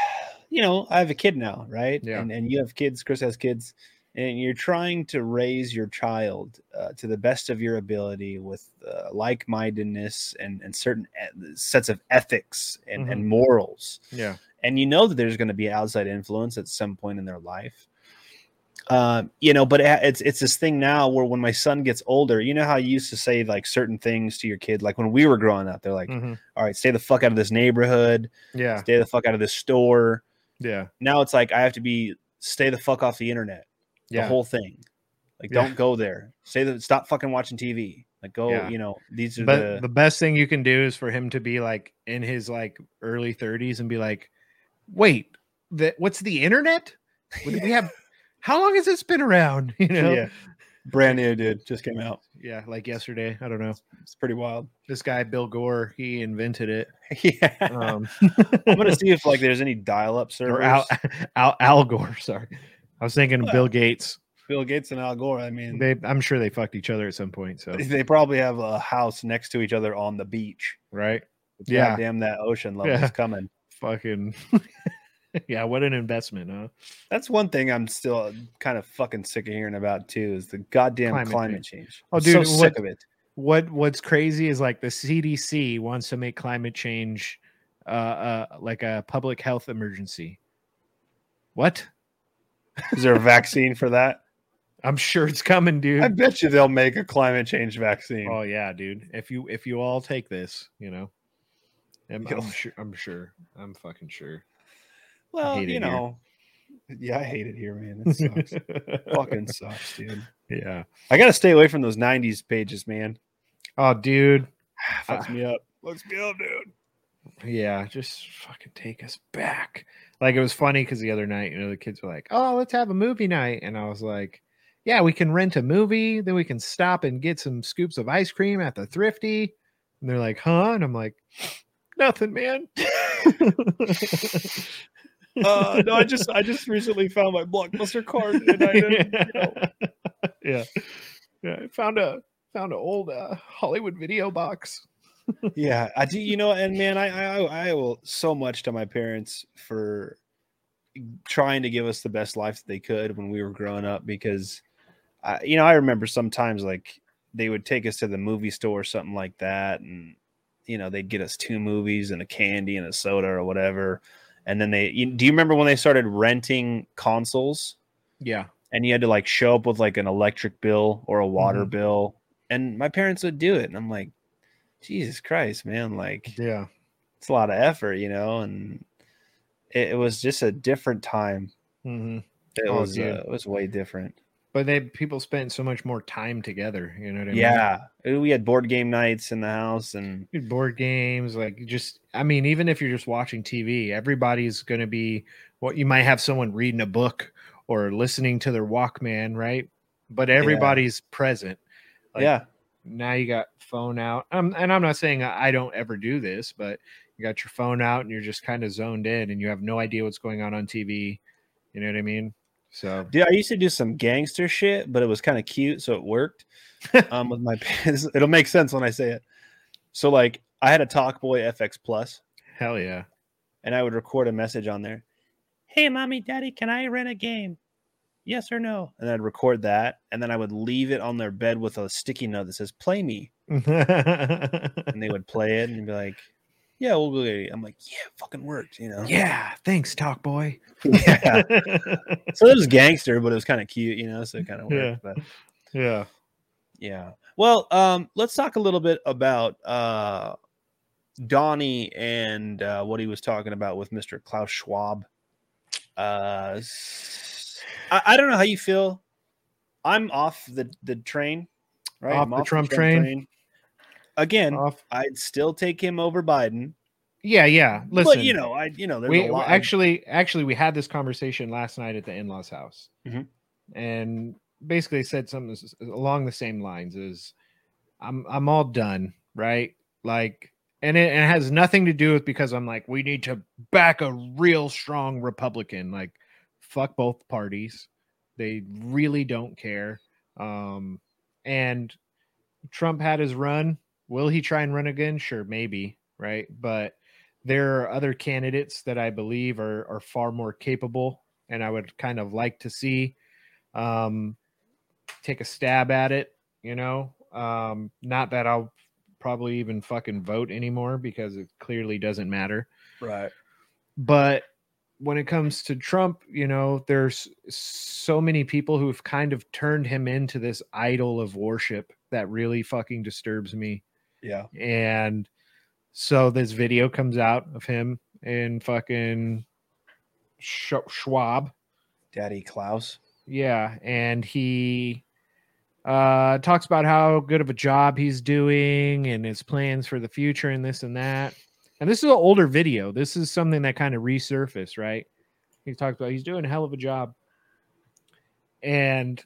you know I have a kid now, right? Yeah. and and you have kids. Chris has kids, and you're trying to raise your child uh, to the best of your ability with uh, like-mindedness and and certain sets of ethics and, and morals. yeah and you know that there's going to be outside influence at some point in their life. Um, you know, but it- it's it's this thing now where when my son gets older, you know how you used to say like certain things to your kid, like when we were growing up, they're like, Mhm. "All right, stay the fuck out of this neighborhood, yeah stay the fuck out of this store." Yeah Now it's like I have to be stay the fuck off the internet, Yeah. the whole thing. Like, Yeah. don't go there. Say that. Stop fucking watching TV. Like, go. Yeah. You know, these are but the. the best thing you can do is for him to be like in his like early 30s and be like wait that what's the internet What we have [laughs] how long has this been around [laughs] you know yeah, brand new, dude. Just came out. yeah like yesterday i don't know It's pretty wild. this guy bill gore he invented it [laughs] yeah. um [laughs] I'm gonna see if like there's any dial-up servers. or al, [laughs] al, al gore sorry i was thinking of bill gates Bill Gates and Al Gore. I mean, they i'm sure they fucked each other at some point so they, probably have a house next to each other on the beach. right Yeah, Yeah. damn that ocean level Yeah. is coming. fucking [laughs] yeah what an investment huh That's one thing I'm still kind of fucking sick of hearing about too. Is the goddamn Climate climate, change. Oh, I'm dude, so what- sick of it. what what's crazy is like the CDC wants to make climate change uh, uh like a public health emergency. What? Is there a vaccine for that? [laughs] I'm sure it's coming, dude. I bet you they'll make a climate change vaccine. oh yeah, dude. If you if you all take this, you know. I'm, I'm sure I'm sure. I'm fucking sure. Well, you here. know, yeah, I hate it here, man. It sucks. [laughs] fucking sucks, dude. yeah. I gotta stay away from those '90s pages, man. Oh, dude. [sighs] Fucks me up. Fucks me up, dude. Yeah, just fucking take us back. Like it was funny because the other night, you know, the kids were like, "Oh, let's have a movie night," and I was like, "Yeah, we can rent a movie, then we can stop and get some scoops of ice cream at the thrifty." And they're like, "Huh?" And I'm like, "Nothing, man." [laughs] [laughs] uh, no, I just I just recently found my blockbuster card and I didn't, you know. [laughs] yeah, yeah. I found a found an old uh, Hollywood video box. [laughs] yeah, I do. You know, and man, I I I owe so much to my parents for trying to give us the best life that they could when we were growing up. Because, I, you know, I remember sometimes like they would take us to the movie store or something like that, and you know they'd get us two movies and a candy and a soda or whatever. And then they, you, do you remember when they started renting consoles? Yeah, and you had to like show up with like an electric bill or a water Mhm. bill. And my parents would do it. And i'm like jesus christ man like yeah, it's a lot of effort you know? And it, it was just a different time. Hmm it Oh, was uh, it was way different but they people spent so much more time together. You know what I mean? yeah. We had board game nights in the house and board games like just i mean even if you're just watching tv everybody's going to be what you might have someone reading a book or listening to their walkman right? But everybody's present. Like, yeah. now you got phone out um, and i'm not saying I don't ever do this but you got your phone out and you're just kind of zoned in and you have no idea what's going on on tv you know what i mean so Dude, I used to do some gangster shit, but it was kind of cute, so it worked. um, with my [laughs] parents, it'll make sense when I say it. So, like, I had a Talkboy FX Plus, hell yeah and I would record a message on there. Hey, mommy, daddy, can I rent a game? Yes or no? And I'd record that, and then I would leave it on their bed with a sticky note that says "Play me," [laughs] and they would play it and be like, "Yeah, we'll go." get it." I'm like, "Yeah, fucking worked," you know? yeah thanks talk boy [laughs] yeah. [laughs] So it was gangster, but it was kind of cute, you know. So it kind of Yeah. worked. But yeah yeah. Well, um, let's talk a little bit about uh, Donnie and uh, what he was talking about with Mr. Klaus Schwab. Uh, s- I, I don't know how you feel. I'm off the the train. Right, Off I'm the Trump train? Again, Off. I'd still take him over Biden, Yeah, yeah. Listen, but you know, I you know, there's we a lot. actually actually we had this conversation last night at the in-laws house, Mhm. and basically said something along the same lines: "Is I'm I'm all done, right? Like, and it, and it has nothing to do with because I'm like we need to back a real strong Republican. Like, fuck both parties. They really don't care. Um, and Trump had his run. Will he try and run again? Sure, maybe, right? But there are other candidates that I believe are are far more capable, and I would kind of like to see um, take a stab at it. You know, um, not that I'll probably even fucking vote anymore because it clearly doesn't matter. right. But when it comes to Trump, you know, there's so many people who've kind of turned him into this idol of worship that really fucking disturbs me. Yeah. And so this video comes out of him in fucking Sch- Schwab. Daddy Klaus. Yeah. And he uh, talks about how good of a job he's doing and his plans for the future and this and that. And this is an older video. This is something that kind of resurfaced, right? He talks about he's doing a hell of a job. And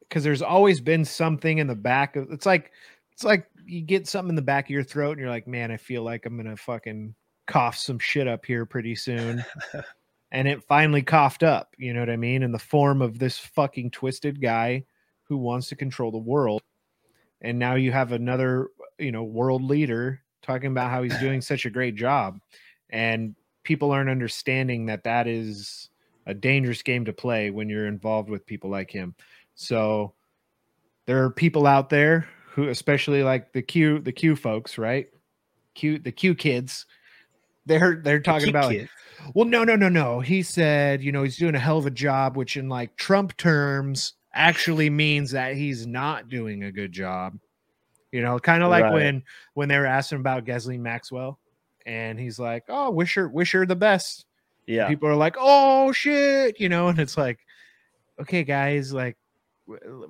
because there's always been something in the back of it's like it's like you get something in the back of your throat and you're like, man, I feel like I'm gonna fucking cough some shit up here pretty soon. [laughs] and it finally coughed up, you know what I mean? In the form of this fucking twisted guy who wants to control the world. And now you have another, you know, world leader talking about how he's doing such a great job. And people aren't understanding that that is a dangerous game to play when you're involved with people like him. So there are people out there who, especially like the Q, the Q folks, right? Q, the Q kids, they're they're talking Cute about like, well, no, no, no, no. He said, you know, he's doing a hell of a job, which in like Trump terms actually means that he's not doing a good job. You know, kind of like Right. when when they were asking about Ghislaine Maxwell, and he's like, "Oh, wish her, wish her the best." yeah. People are like, "Oh shit," you know, and it's like, okay, guys, like,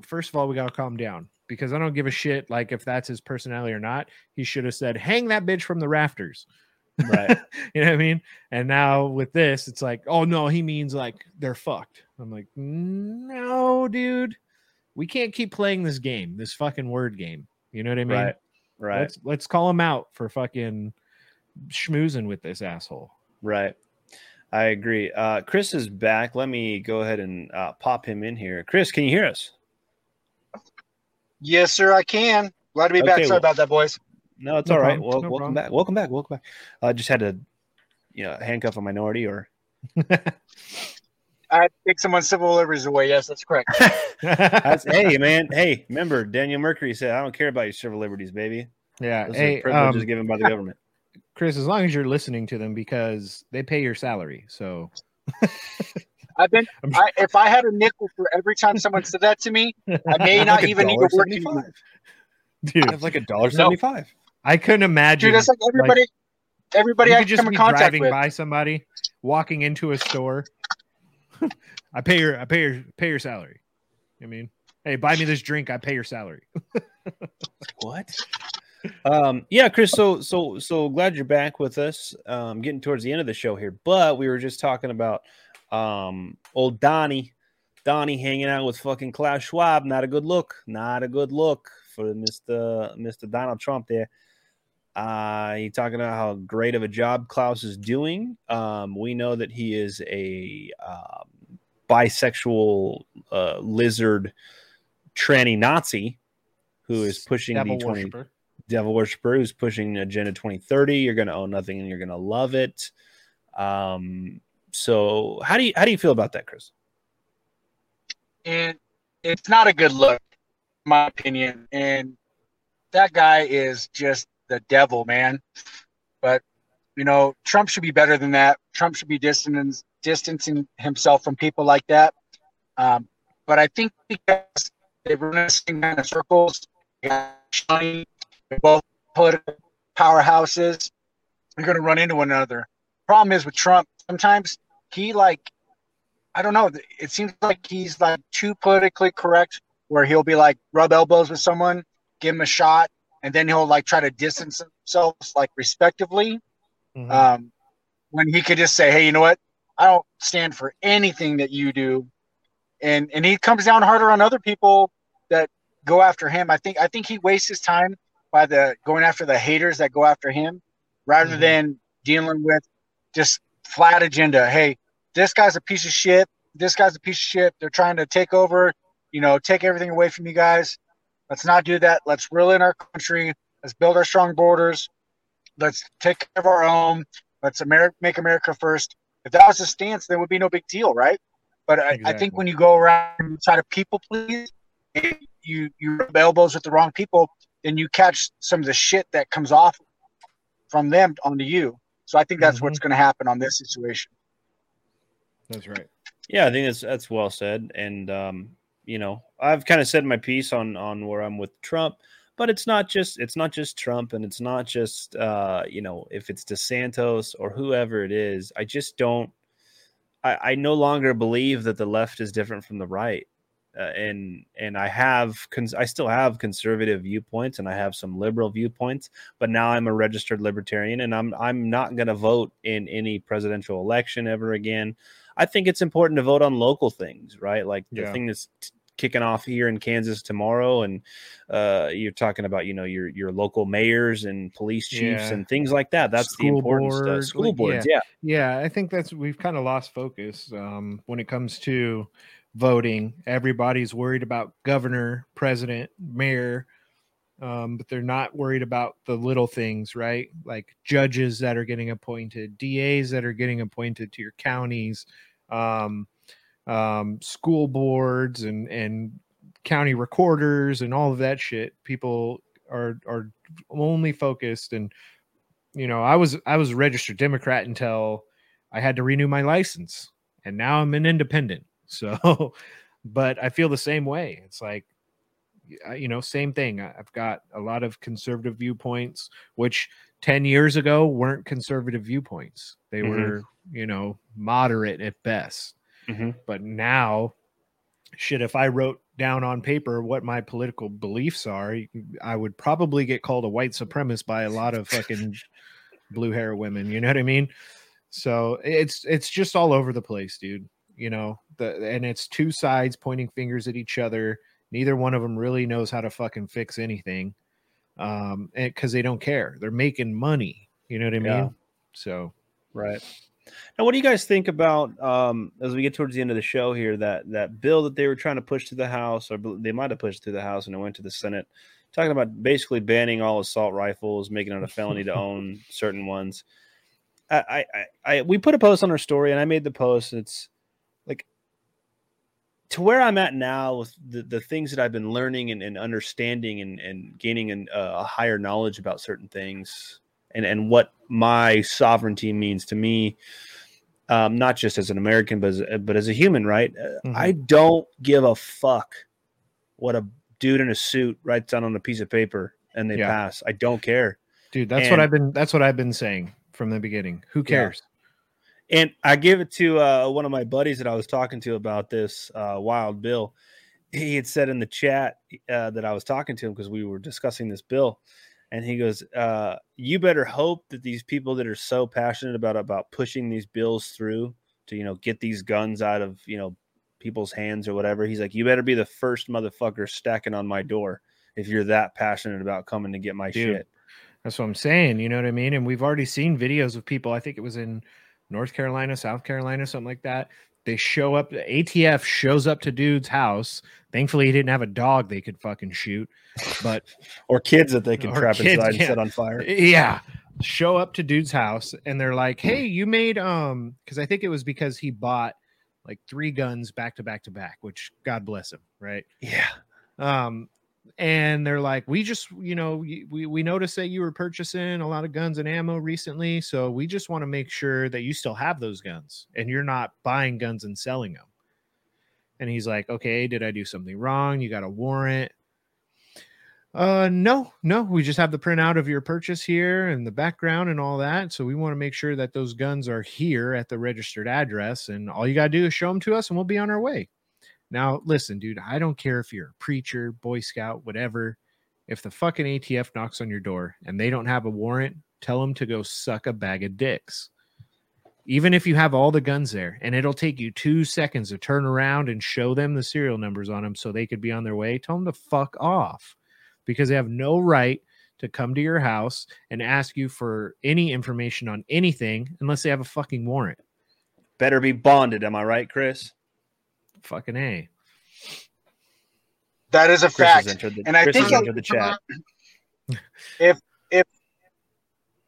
first of all, we gotta calm down because I don't give a shit like if that's his personality or not. He should have said, "Hang that bitch from the rafters." Right. [laughs] you know what I mean? And now with this, it's like, oh no, he means like they're fucked. I'm like, no, dude, we can't keep playing this game, this fucking word game. You know what I mean? Right. Right. Let's let's call him out for fucking schmoozing with this asshole. Right. I agree. Uh, Chris is back. Let me go ahead and uh, pop him in here. Chris, can you hear us? Yes, sir, I can. Glad to be back. Okay, Sorry well- about that, boys. No, it's No all right. problem. Well, No welcome problem. back. Welcome back. Welcome back. I just had to, you know, handcuff a minority or. [laughs] I take someone's civil liberties away. Yes, that's correct. [laughs] That's, hey, man. Hey, remember Daniel Mercury said, "I don't care about your civil liberties, baby. yeah. Those Hey, are privileges um, given by the government." Chris, as long as you're listening to them because they pay your salary. So [laughs] I've been. [laughs] I'm- if I had a nickel for every time someone said that to me, I may [laughs] not Like even need to work anymore. dude, I have like a dollar seventy-five. I couldn't imagine. Dude, that's like everybody. everybody I could just come in contact driving with. by somebody, walking into a store. [laughs] I pay your I pay your pay your salary. I mean, hey, buy me this drink. I pay your salary. What? Um, yeah, Chris. So, so, so glad you're back with us. Um, getting towards the end of the show here, but we were just talking about um old Donnie, Donnie hanging out with fucking Klaus Schwab. Not a good look. Not a good look for Mister Mister Donald Trump there. Uh, he talking about how great of a job Klaus is doing. Um, we know that he is a um, bisexual uh, lizard tranny Nazi who is pushing Devil the 20, worshiper. devil worshiper who's pushing agenda 2030 you're going to own nothing and you're going to love it um so how do you how do you feel about that chris and it's not a good look, my opinion. And that guy is just the devil, man. But you know, Trump should be better than that. Trump should be distancing distancing himself from people like that. Um, but I think because they run in the same kind of circles, they're both political powerhouses, you're going to run into one another. Problem is with Trump, sometimes he like I don't know. It seems like he's like too politically correct, where he'll be like rub elbows with someone, give him a shot, and then he'll like try to distance himself like respectively. Mhm. Um, when he could just say, "Hey, you know what? I don't stand for anything that you do," and and he comes down harder on other people that go after him. I think I think he wastes his time by the going after the haters that go after him, rather Mhm. than dealing with just flat agenda. Hey, this guy's a piece of shit. This guy's a piece of shit. They're trying to take over, you know, take everything away from you guys. Let's not do that. Let's rule in our country. Let's build our strong borders. Let's take care of our own. Let's America, make America first. If that was the stance, there would be no big deal, right? But I, I think when you go around and try to people please, you you rub elbows with the wrong people, then you catch some of the shit that comes off from them onto you. So I think that's mm-hmm. what's going to happen on this situation. That's right. yeah i think that's that's well said. And um you know i've kind of said my piece on on where i'm with trump but it's not just it's not just trump and it's not just uh you know if it's DeSantis or whoever it is i just don't i i no longer believe that the left is different from the right. Uh, and and i have cons- i still have conservative viewpoints and i have some liberal viewpoints but now i'm a registered libertarian and i'm i'm not going to vote in any presidential election ever again I think it's important to vote on local things, right? Like the Yeah. thing that's t- kicking off here in Kansas tomorrow, and uh, you're talking about, you know, your your local mayors and police chiefs Yeah. and things like that. That's the School important stuff. School boards, yeah. Yeah, I think that's we've kind of lost focus um, when it comes to voting. Everybody's worried about governor, president, mayor, um, but they're not worried about the little things, right? Like judges that are getting appointed, DAs that are getting appointed to your counties, um, um, school boards, and and county recorders, and all of that shit. People are are only focused and you know i was i was a registered democrat until i had to renew my license and now i'm an independent [laughs] so but i feel the same way it's like you know same thing i've got a lot of conservative viewpoints which 10 years ago weren't conservative viewpoints they Mhm. were you know moderate at best Mhm. but now shit if i wrote down on paper what my political beliefs are i would probably get called a white supremacist by a lot of fucking [laughs] blue hair women you know what i mean so it's it's just all over the place dude you know the and it's two sides pointing fingers at each other neither one of them really knows how to fucking fix anything um because they don't care they're making money you know what i mean Yeah. so Right. Now, what do you guys think about um, as we get towards the end of the show here? That that bill that they were trying to push to the House, or they might have pushed through the House and it went to the Senate, talking about basically banning all assault rifles, making it a felony to own [laughs] certain ones. I, I, I, we put a post on our story, and I made the post. It's to where I'm at now with the, the things that I've been learning and, and understanding and, and gaining an, uh, a higher knowledge about certain things and, and what my sovereignty means to me, um, not just as an American, but as, but as a human, right? Mm-hmm. I don't give a fuck what a dude in a suit writes down on a piece of paper and they yeah. pass. I don't care. Dude, that's and, what I've been that's what I've been saying from the beginning. Who cares? Yeah. And I give it to uh, one of my buddies that I was talking to about this, uh, Wild Bill. He had said in the chat uh, that I was talking to him because we were discussing this bill, and he goes, uh, "You better hope that these people that are so passionate about about pushing these bills through to you know get these guns out of you know people's hands or whatever." He's like, "You better be the first motherfucker stacking on my door if you're that passionate about coming to get my Dude, shit." That's what I'm saying. You know what I mean? And we've already seen videos of people. I think it was in North Carolina, South Carolina, something like that. They show up, the ATF shows up to dude's house. Thankfully, he didn't have a dog they could fucking shoot, but [laughs] or kids that they could trap kids, inside yeah. and set on fire. Yeah. Show up to dude's house and they're like, Hey, you made um because I think it was because he bought like three guns back to back to back, which God bless him, right? Yeah. Um, and they're like we just you know we, we noticed that you were purchasing a lot of guns and ammo recently so we just want to make sure that you still have those guns and you're not buying guns and selling them and he's like okay did i do something wrong? You got a warrant? Uh no no we just have the printout of your purchase here and the background and all that so we want to make sure that those guns are here at the registered address and all you got to do is show them to us and we'll be on our way now, listen, dude, I don't care if you're a preacher, Boy Scout, whatever. If the fucking ATF knocks on your door and they don't have a warrant, tell them to go suck a bag of dicks. Even if you have all the guns there and it'll take you two seconds to turn around and show them the serial numbers on them so they could be on their way, tell them to fuck off because they have no right to come to your house and ask you for any information on anything unless they have a fucking warrant. Better be bonded, am I right, Chris? Fucking a. That is a Chris fact, the, and Chris I think entered the chat. [laughs] If if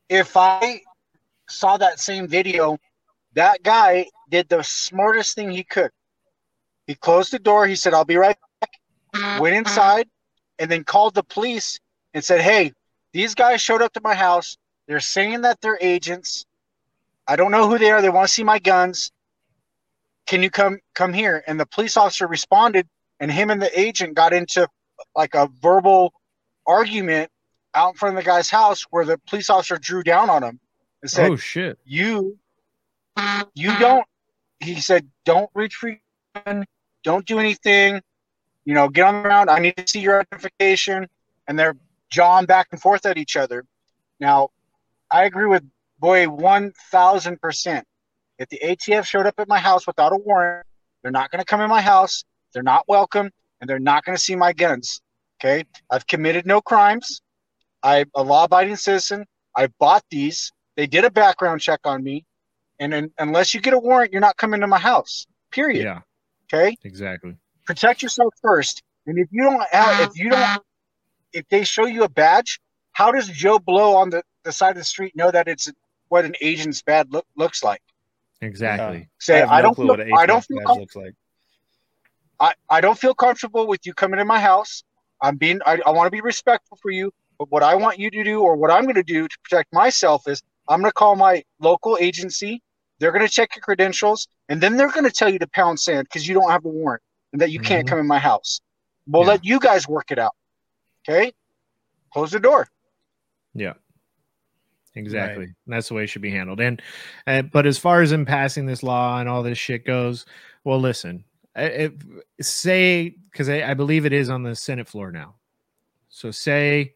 if I saw that same video, that guy did the smartest thing he could. He closed the door. He said, "I'll be right back." Went inside, and then called the police and said, "Hey, these guys showed up to my house. They're saying that they're agents. I don't know who they are. They want to see my guns can you come come here? And the police officer responded and him and the agent got into like a verbal argument out in front of the guy's house where the police officer drew down on him and said oh shit. You you don't he said don't reach for your gun, don't do anything you know get on the ground i need to see your identification and they're jawing back and forth at each other. Now i agree with boy 1000% if the ATF showed up at my house without a warrant, they're not going to come in my house. They're not welcome, and they're not going to see my guns. Okay, I've committed no crimes. I'm a law-abiding citizen. I bought these. They did a background check on me, and in, unless you get a warrant, you're not coming to my house. Period. Yeah. Okay. Exactly. Protect yourself first, and if you don't have, if you don't, if they show you a badge, how does Joe Blow on the, the side of the street know that it's what an agent's badge look, looks like? Exactly. Uh, say I, I don't feel, I don't feel com- looks like. I, I don't feel comfortable with you coming in my house. I'm being I, I want to be respectful for you, but what I want you to do or what I'm going to do to protect myself is I'm going to call my local agency. They're going to check your credentials and then they're going to tell you to pound sand because you don't have a warrant and that you can't mm-hmm. come in my house. We'll yeah. let you guys work it out. Okay? Close the door. Yeah. Exactly. Right. That's the way it should be handled. And, and but as far as in passing this law and all this shit goes, well, listen, eh, if, say because I, I believe it is on the Senate floor now. So say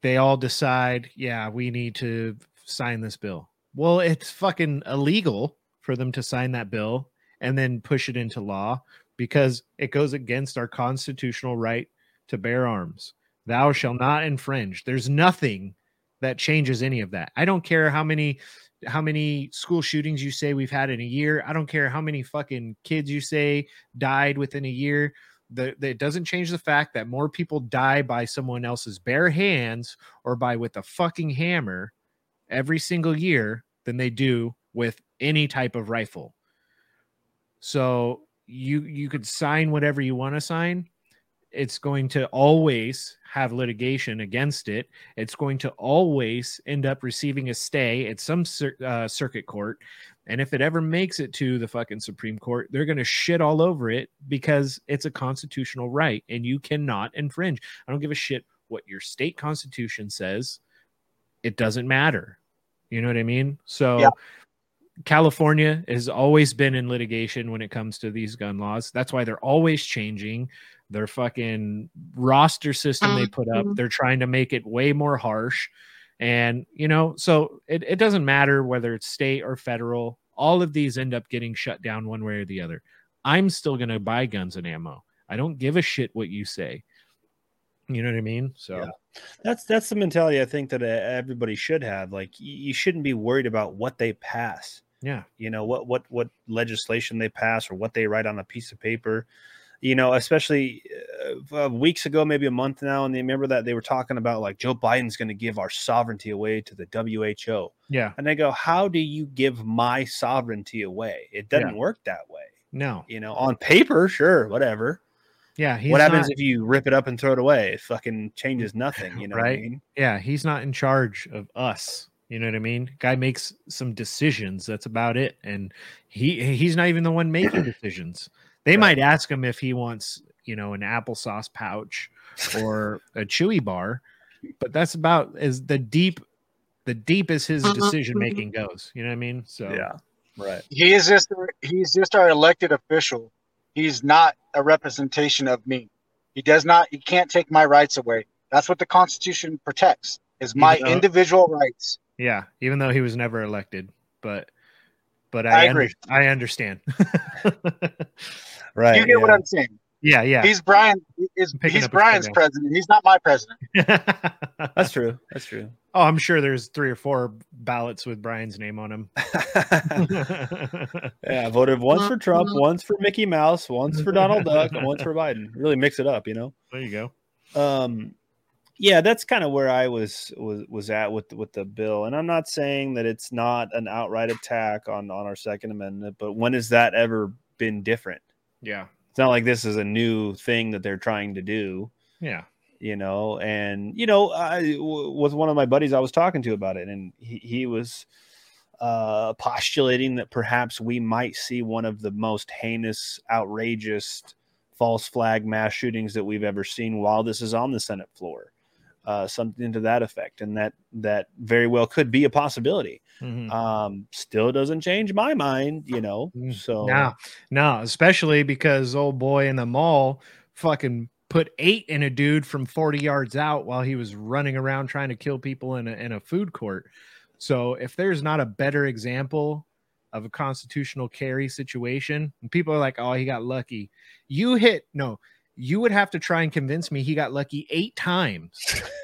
they all decide, yeah, we need to sign this bill. Well, it's fucking illegal for them to sign that bill and then push it into law because it goes against our constitutional right to bear arms. Thou shall not infringe. There's nothing that changes any of that. I don't care how many how many school shootings you say we've had in a year. I don't care how many fucking kids you say died within a year. The, the, it doesn't change the fact that more people die by someone else's bare hands or by with a fucking hammer every single year than they do with any type of rifle. So you you could sign whatever you want to sign. It's going to always have litigation against it. It's going to always end up receiving a stay at some cir- uh, circuit court. And if it ever makes it to the fucking Supreme Court, they're going to shit all over it because it's a constitutional right and you cannot infringe. I don't give a shit what your state constitution says. It doesn't matter. You know what I mean? So Yeah. California has always been in litigation when it comes to these gun laws. That's why they're always changing their fucking roster system they put up. They're trying to make it way more harsh. And, you know, so it, it doesn't matter whether it's state or federal, all of these end up getting shut down one way or the other. I'm still going to buy guns and ammo. I don't give a shit what you say. You know what I mean? So, Yeah. That's that's the mentality I think that uh, everybody should have. Like you shouldn't be worried about what they pass. yeah. You know what what what legislation they pass or what they write on a piece of paper. You know, especially uh, uh, weeks ago, maybe a month now, and they remember that they were talking about like Joe Biden's going to give our sovereignty away to the WHO, Yeah. and I go, how do you give my sovereignty away? It doesn't work that way. No. You know, on paper, sure, whatever. Yeah. He's what happens not- if you rip it up and throw it away? It fucking changes nothing. You know what I mean? yeah, he's not in charge of us. You know what I mean? Guy makes some decisions. That's about it. And he he's not even the one making decisions. They Right. might ask him if he wants, you know, an applesauce pouch or [laughs] a chewy bar, but that's about as the deep the deep as his uh-huh. decision mm-hmm. making goes. You know what I mean? So Yeah. Right. He is just he's just our elected official. He's not a representation of me. He does not. He can't take my rights away. That's what the Constitution protects: is my though- individual rights. yeah, even though he was never elected, but but I I agree. under- I understand. [laughs] Right. you get what. I'm saying? yeah, yeah. He's Brian. Is I'm he's Brian's president. He's not my president. [laughs] That's true. That's true. Oh, I'm sure there's three or four ballots with Brian's name on them. [laughs] yeah, I voted once for Trump, [laughs] once for Mickey Mouse, once for Donald Duck, and once for Biden. Really mix it up, you know. there you go. Um, yeah, that's kind of where I was was was at with with the bill, and I'm not saying that it's not an outright attack on on our Second Amendment, but when has that ever been different? Yeah. It's not like this is a new thing that they're trying to do. Yeah. you know and you know i w- with one of my buddies i was talking to about it and he, he was uh postulating that perhaps we might see one of the most heinous outrageous false flag mass shootings that we've ever seen while this is on the senate floor uh something to that effect and that that very well could be a possibility Mhm. um still doesn't change my mind you know Mm. so No, no, especially because old boy in the mall fucking put eight in a dude from 40 yards out while he was running around trying to kill people in a, in a food court. So if there's not a better example of a constitutional carry situation, and people are like, oh, he got lucky. You hit, no, you would have to try and convince me he got lucky eight times.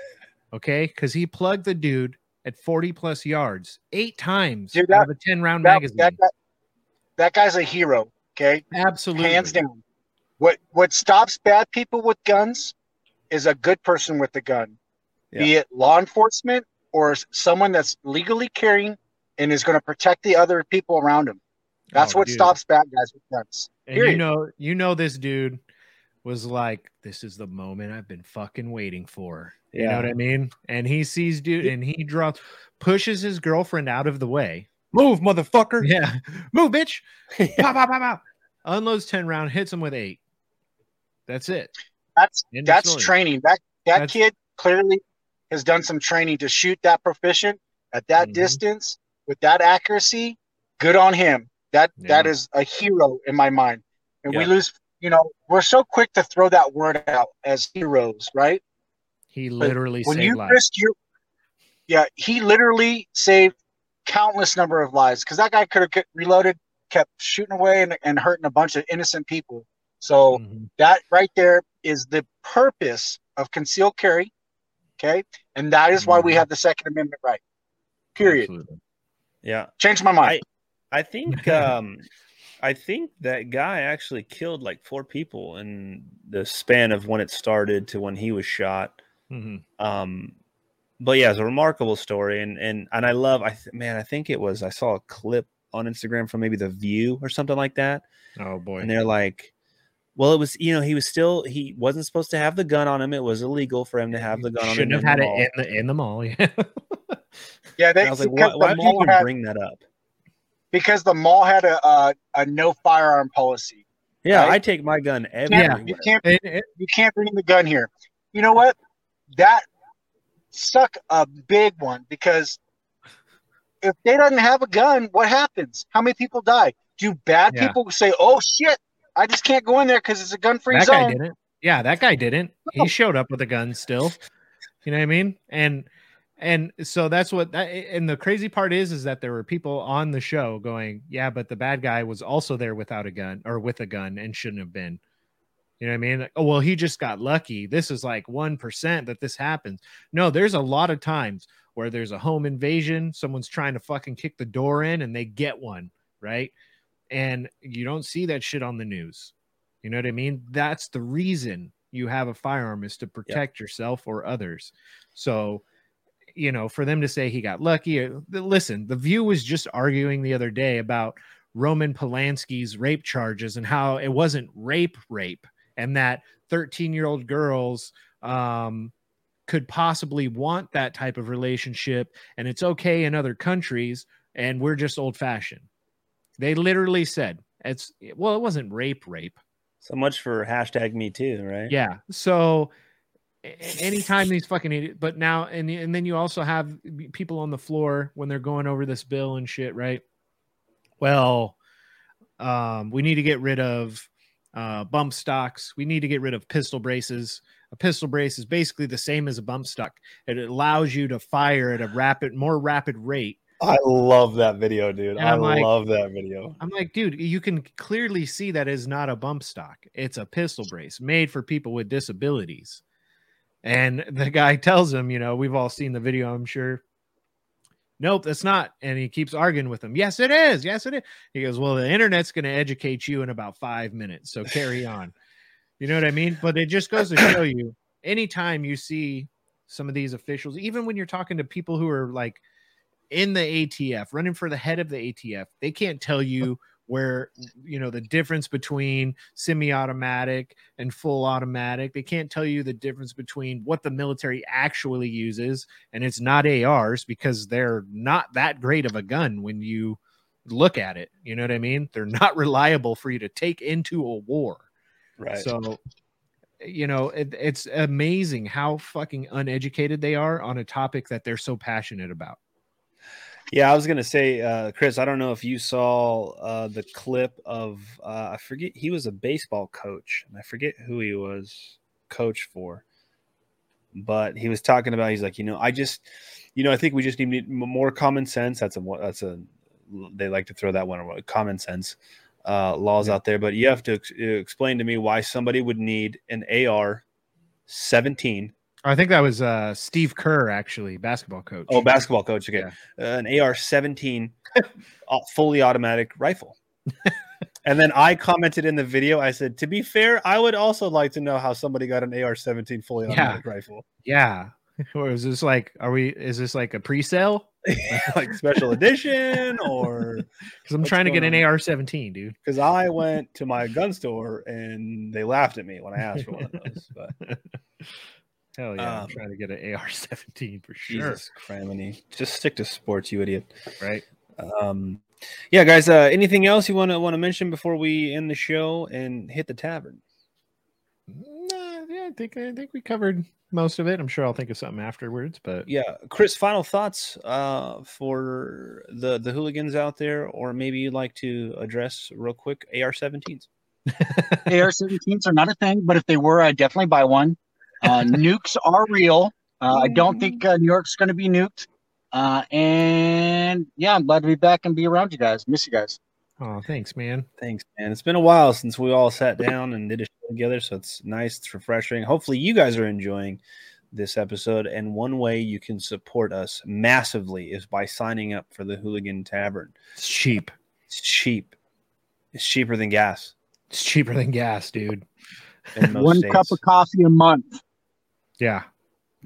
[laughs] okay. Because he plugged the dude at 40 plus yards eight times Dude, out that- of a 10 round That, magazine. that, that, that guy's a hero. Okay, Absolutely. hands down. What what stops bad people with guns is a good person with the gun, be it law enforcement or someone that's legally carrying and is going to protect the other people around him. That's Oh, what dude. stops bad guys with guns. And you know, you know, this dude was like, "This is the moment I've been fucking waiting for." You know what I mean? And he sees dude, and he drops, pushes his girlfriend out of the way. move motherfucker Yeah, [laughs] move, bitch. Pop, pop, pop, pop. Unloads ten round, hits him with eight. That's it. That's End that's training. That that That's- kid clearly has done some training to shoot that proficient at that Mhm. distance with that accuracy. Good on him. That that Yeah. is a hero in my mind. And we lose. You know, we're so quick to throw that word out as heroes, right? He literally when saved you lives. risk your yeah he literally saved countless number of lives because that guy could have reloaded kept shooting away and, and hurting a bunch of innocent people so Mhm. that right there is the purpose of concealed carry Okay, and that is why we Mhm. have the Second Amendment right. Period. Absolutely. Yeah. Change my mind. I think um [laughs] I think that guy actually killed like four people in the span of when it started to when he was shot. Mhm. Um but yeah, it's a remarkable story and and and I love I th- man, I think it was I saw a clip on Instagram from maybe the View or something like that Oh boy. and they're like well it was you know he was still he wasn't supposed to have the gun on him it was illegal for him to have the gun on him Shouldn't have in had the it mall. in the in the mall. Yeah. yeah, they, I was like why, why the would you even had bring that up because the mall had a a, a no firearm policy. yeah Right? I take my gun You everywhere can't, you can't It- it- you can't bring the gun here. You know what? That suck a big one because if they doesn't have a gun, what happens? How many people die? Do bad Yeah. people say, "Oh shit, I just can't go in there because it's a gun-free that guy zone"? didn't. Yeah, that guy didn't. No. He showed up with a gun still. You know what I mean? And and so that's what that and the crazy part is is that there were people on the show going, Yeah, but the bad guy was also there without a gun or with a gun and shouldn't have been. You know what I mean? Like, oh well, he just got lucky. This is like one percent that this happens. No, there's a lot of times where there's a home invasion, someone's trying to fucking kick the door in and they get one, right? And you don't see that shit on the news. You know what I mean? That's the reason you have a firearm is to protect yourself or others. So, you know, for them to say he got lucky, uh, listen, the View was just arguing the other day about Roman Polanski's rape charges and how it wasn't rape, rape, and that 13 year old girls um, could possibly want that type of relationship, and it's okay in other countries, and we're just old fashioned. They literally said it's well, it wasn't rape, rape. so much for hashtag me too right Yeah. So anytime these fucking idiots, but now and and then you also have people on the floor when they're going over this bill and shit, right? Well, um, we need to get rid of uh, bump stocks. We need to get rid of pistol braces. A pistol brace is basically the same as a bump stock. It allows you to fire at a rapid, more rapid rate. I love that video, dude. I like- love that video. I'm like, dude, you can clearly see that is not a bump stock. It's a pistol brace made for people with disabilities. And the guy tells him, you know, we've all seen the video, I'm sure. Nope, that's not. And he keeps arguing with him. Yes, it is. Yes, it is. He goes, Well, the internet's going to educate you in about five minutes. So carry [laughs] on. You know what I mean? But it just goes to show you anytime you see some of these officials, even when you're talking to people who are like in the ATF, running for the head of the ATF, they can't tell you where you know the difference between semi-automatic and full automatic. They can't tell you the difference between what the military actually uses, and it's not ARs because they're not that great of a gun when you look at it. You know what I mean? They're not [laughs] reliable for you to take into a war. Right. So, you know, it, it's amazing how fucking uneducated they are on a topic that they're so passionate about. Yeah, I was gonna say, uh, Chris. I don't know if you saw uh, the clip of uh, I forget he was a baseball coach, and I forget who he was coach for, but he was talking about. He's like, you know, I just, you know, I think we just need more common sense. That's a that's a they like to throw that one away. Common sense uh, laws out there, but you have to ex- explain to me why somebody would need an AR seventeen I think that was uh, Steve Kerr, actually, basketball coach. Oh, basketball coach. Okay. Yeah. Uh, an AR 17 [laughs] uh, fully automatic rifle. [laughs] and then I commented in the video, I said, to be fair, I would also like to know how somebody got an AR 17 fully Yeah. automatic rifle. yeah. [laughs] Or is this like, are we, is this like a pre sale? like special edition or Because I'm trying to get going an? AR 17, dude. because I went to my gun store and they laughed at me when I asked for one of those. But Hell yeah. Um, I'm trying to get an AR [laughs] 17 for sure. Jesus criminy. Just stick to sports, you idiot. Right. Um, yeah, guys. Uh, anything else you want to want to mention before we end the show and hit the tavern? Nah, yeah, I think, I think we covered most of it. I'm sure I'll think of something afterwards, but Yeah, Chris. Final thoughts uh, for the the hooligans out there, or maybe you'd like to address real quick AR-17s. [laughs] AR-17s are not a thing, but if they were, I'd definitely buy one. Uh, nukes are real. Uh, I don't think uh, New York's going to be nuked. Uh, and yeah, I'm glad to be back and be around you guys. Miss you guys. oh, thanks, man. Thanks, man. It's been a while since we all sat down and did a show together, so it's nice. It's refreshing. Hopefully, you guys are enjoying this episode. And one way you can support us massively is by signing up for the Hooligan Tavern. It's cheap. It's cheap. It's cheaper than gas. It's cheaper than gas, dude. One states. cup of coffee a month. Yeah,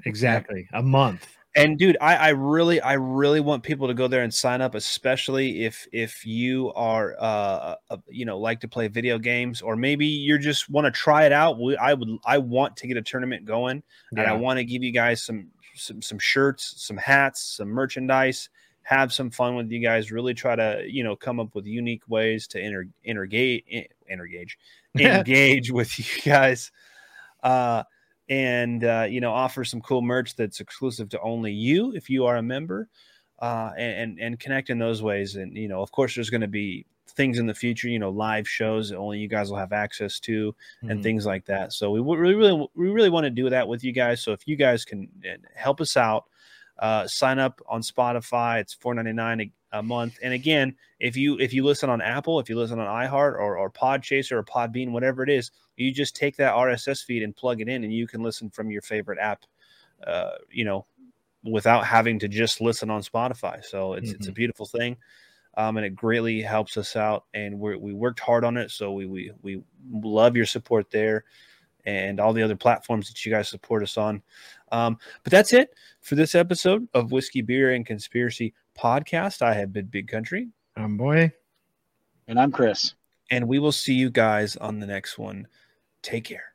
exactly. A month. and dude I, I really i really want people to go there and sign up especially if if you are uh, uh you know like to play video games or maybe you're just want to try it out we, i would i want to get a tournament going and i want to give you guys some some some shirts some hats some merchandise have some fun with you guys really try to you know come up with unique ways to inter intergage intergage [laughs] engage with you guys uh and uh, you know offer some cool merch that's exclusive to only you if you are a member uh, and, and connect in those ways. And you know of course there's going to be things in the future you know live shows that only you guys will have access to and Mhm. things like that. So we really really we really want to do that with you guys. So if you guys can uh, help us out uh, sign up on spotify it's 4.99 a, month. And again if you if you listen on apple if you listen on iheart or, or podchaser or podbean whatever it is you just take that rss feed and plug it in and you can listen from your favorite app uh, you know without having to just listen on spotify. So it's it's a beautiful thing um, and it greatly helps us out. And we we worked hard on it so we we we love your support there and all the other platforms that you guys support us on. Um, but that's it for this episode of whiskey beer and conspiracy podcast i have been big country I'm boy. And I'm Chris. and we will see you guys on the next one take care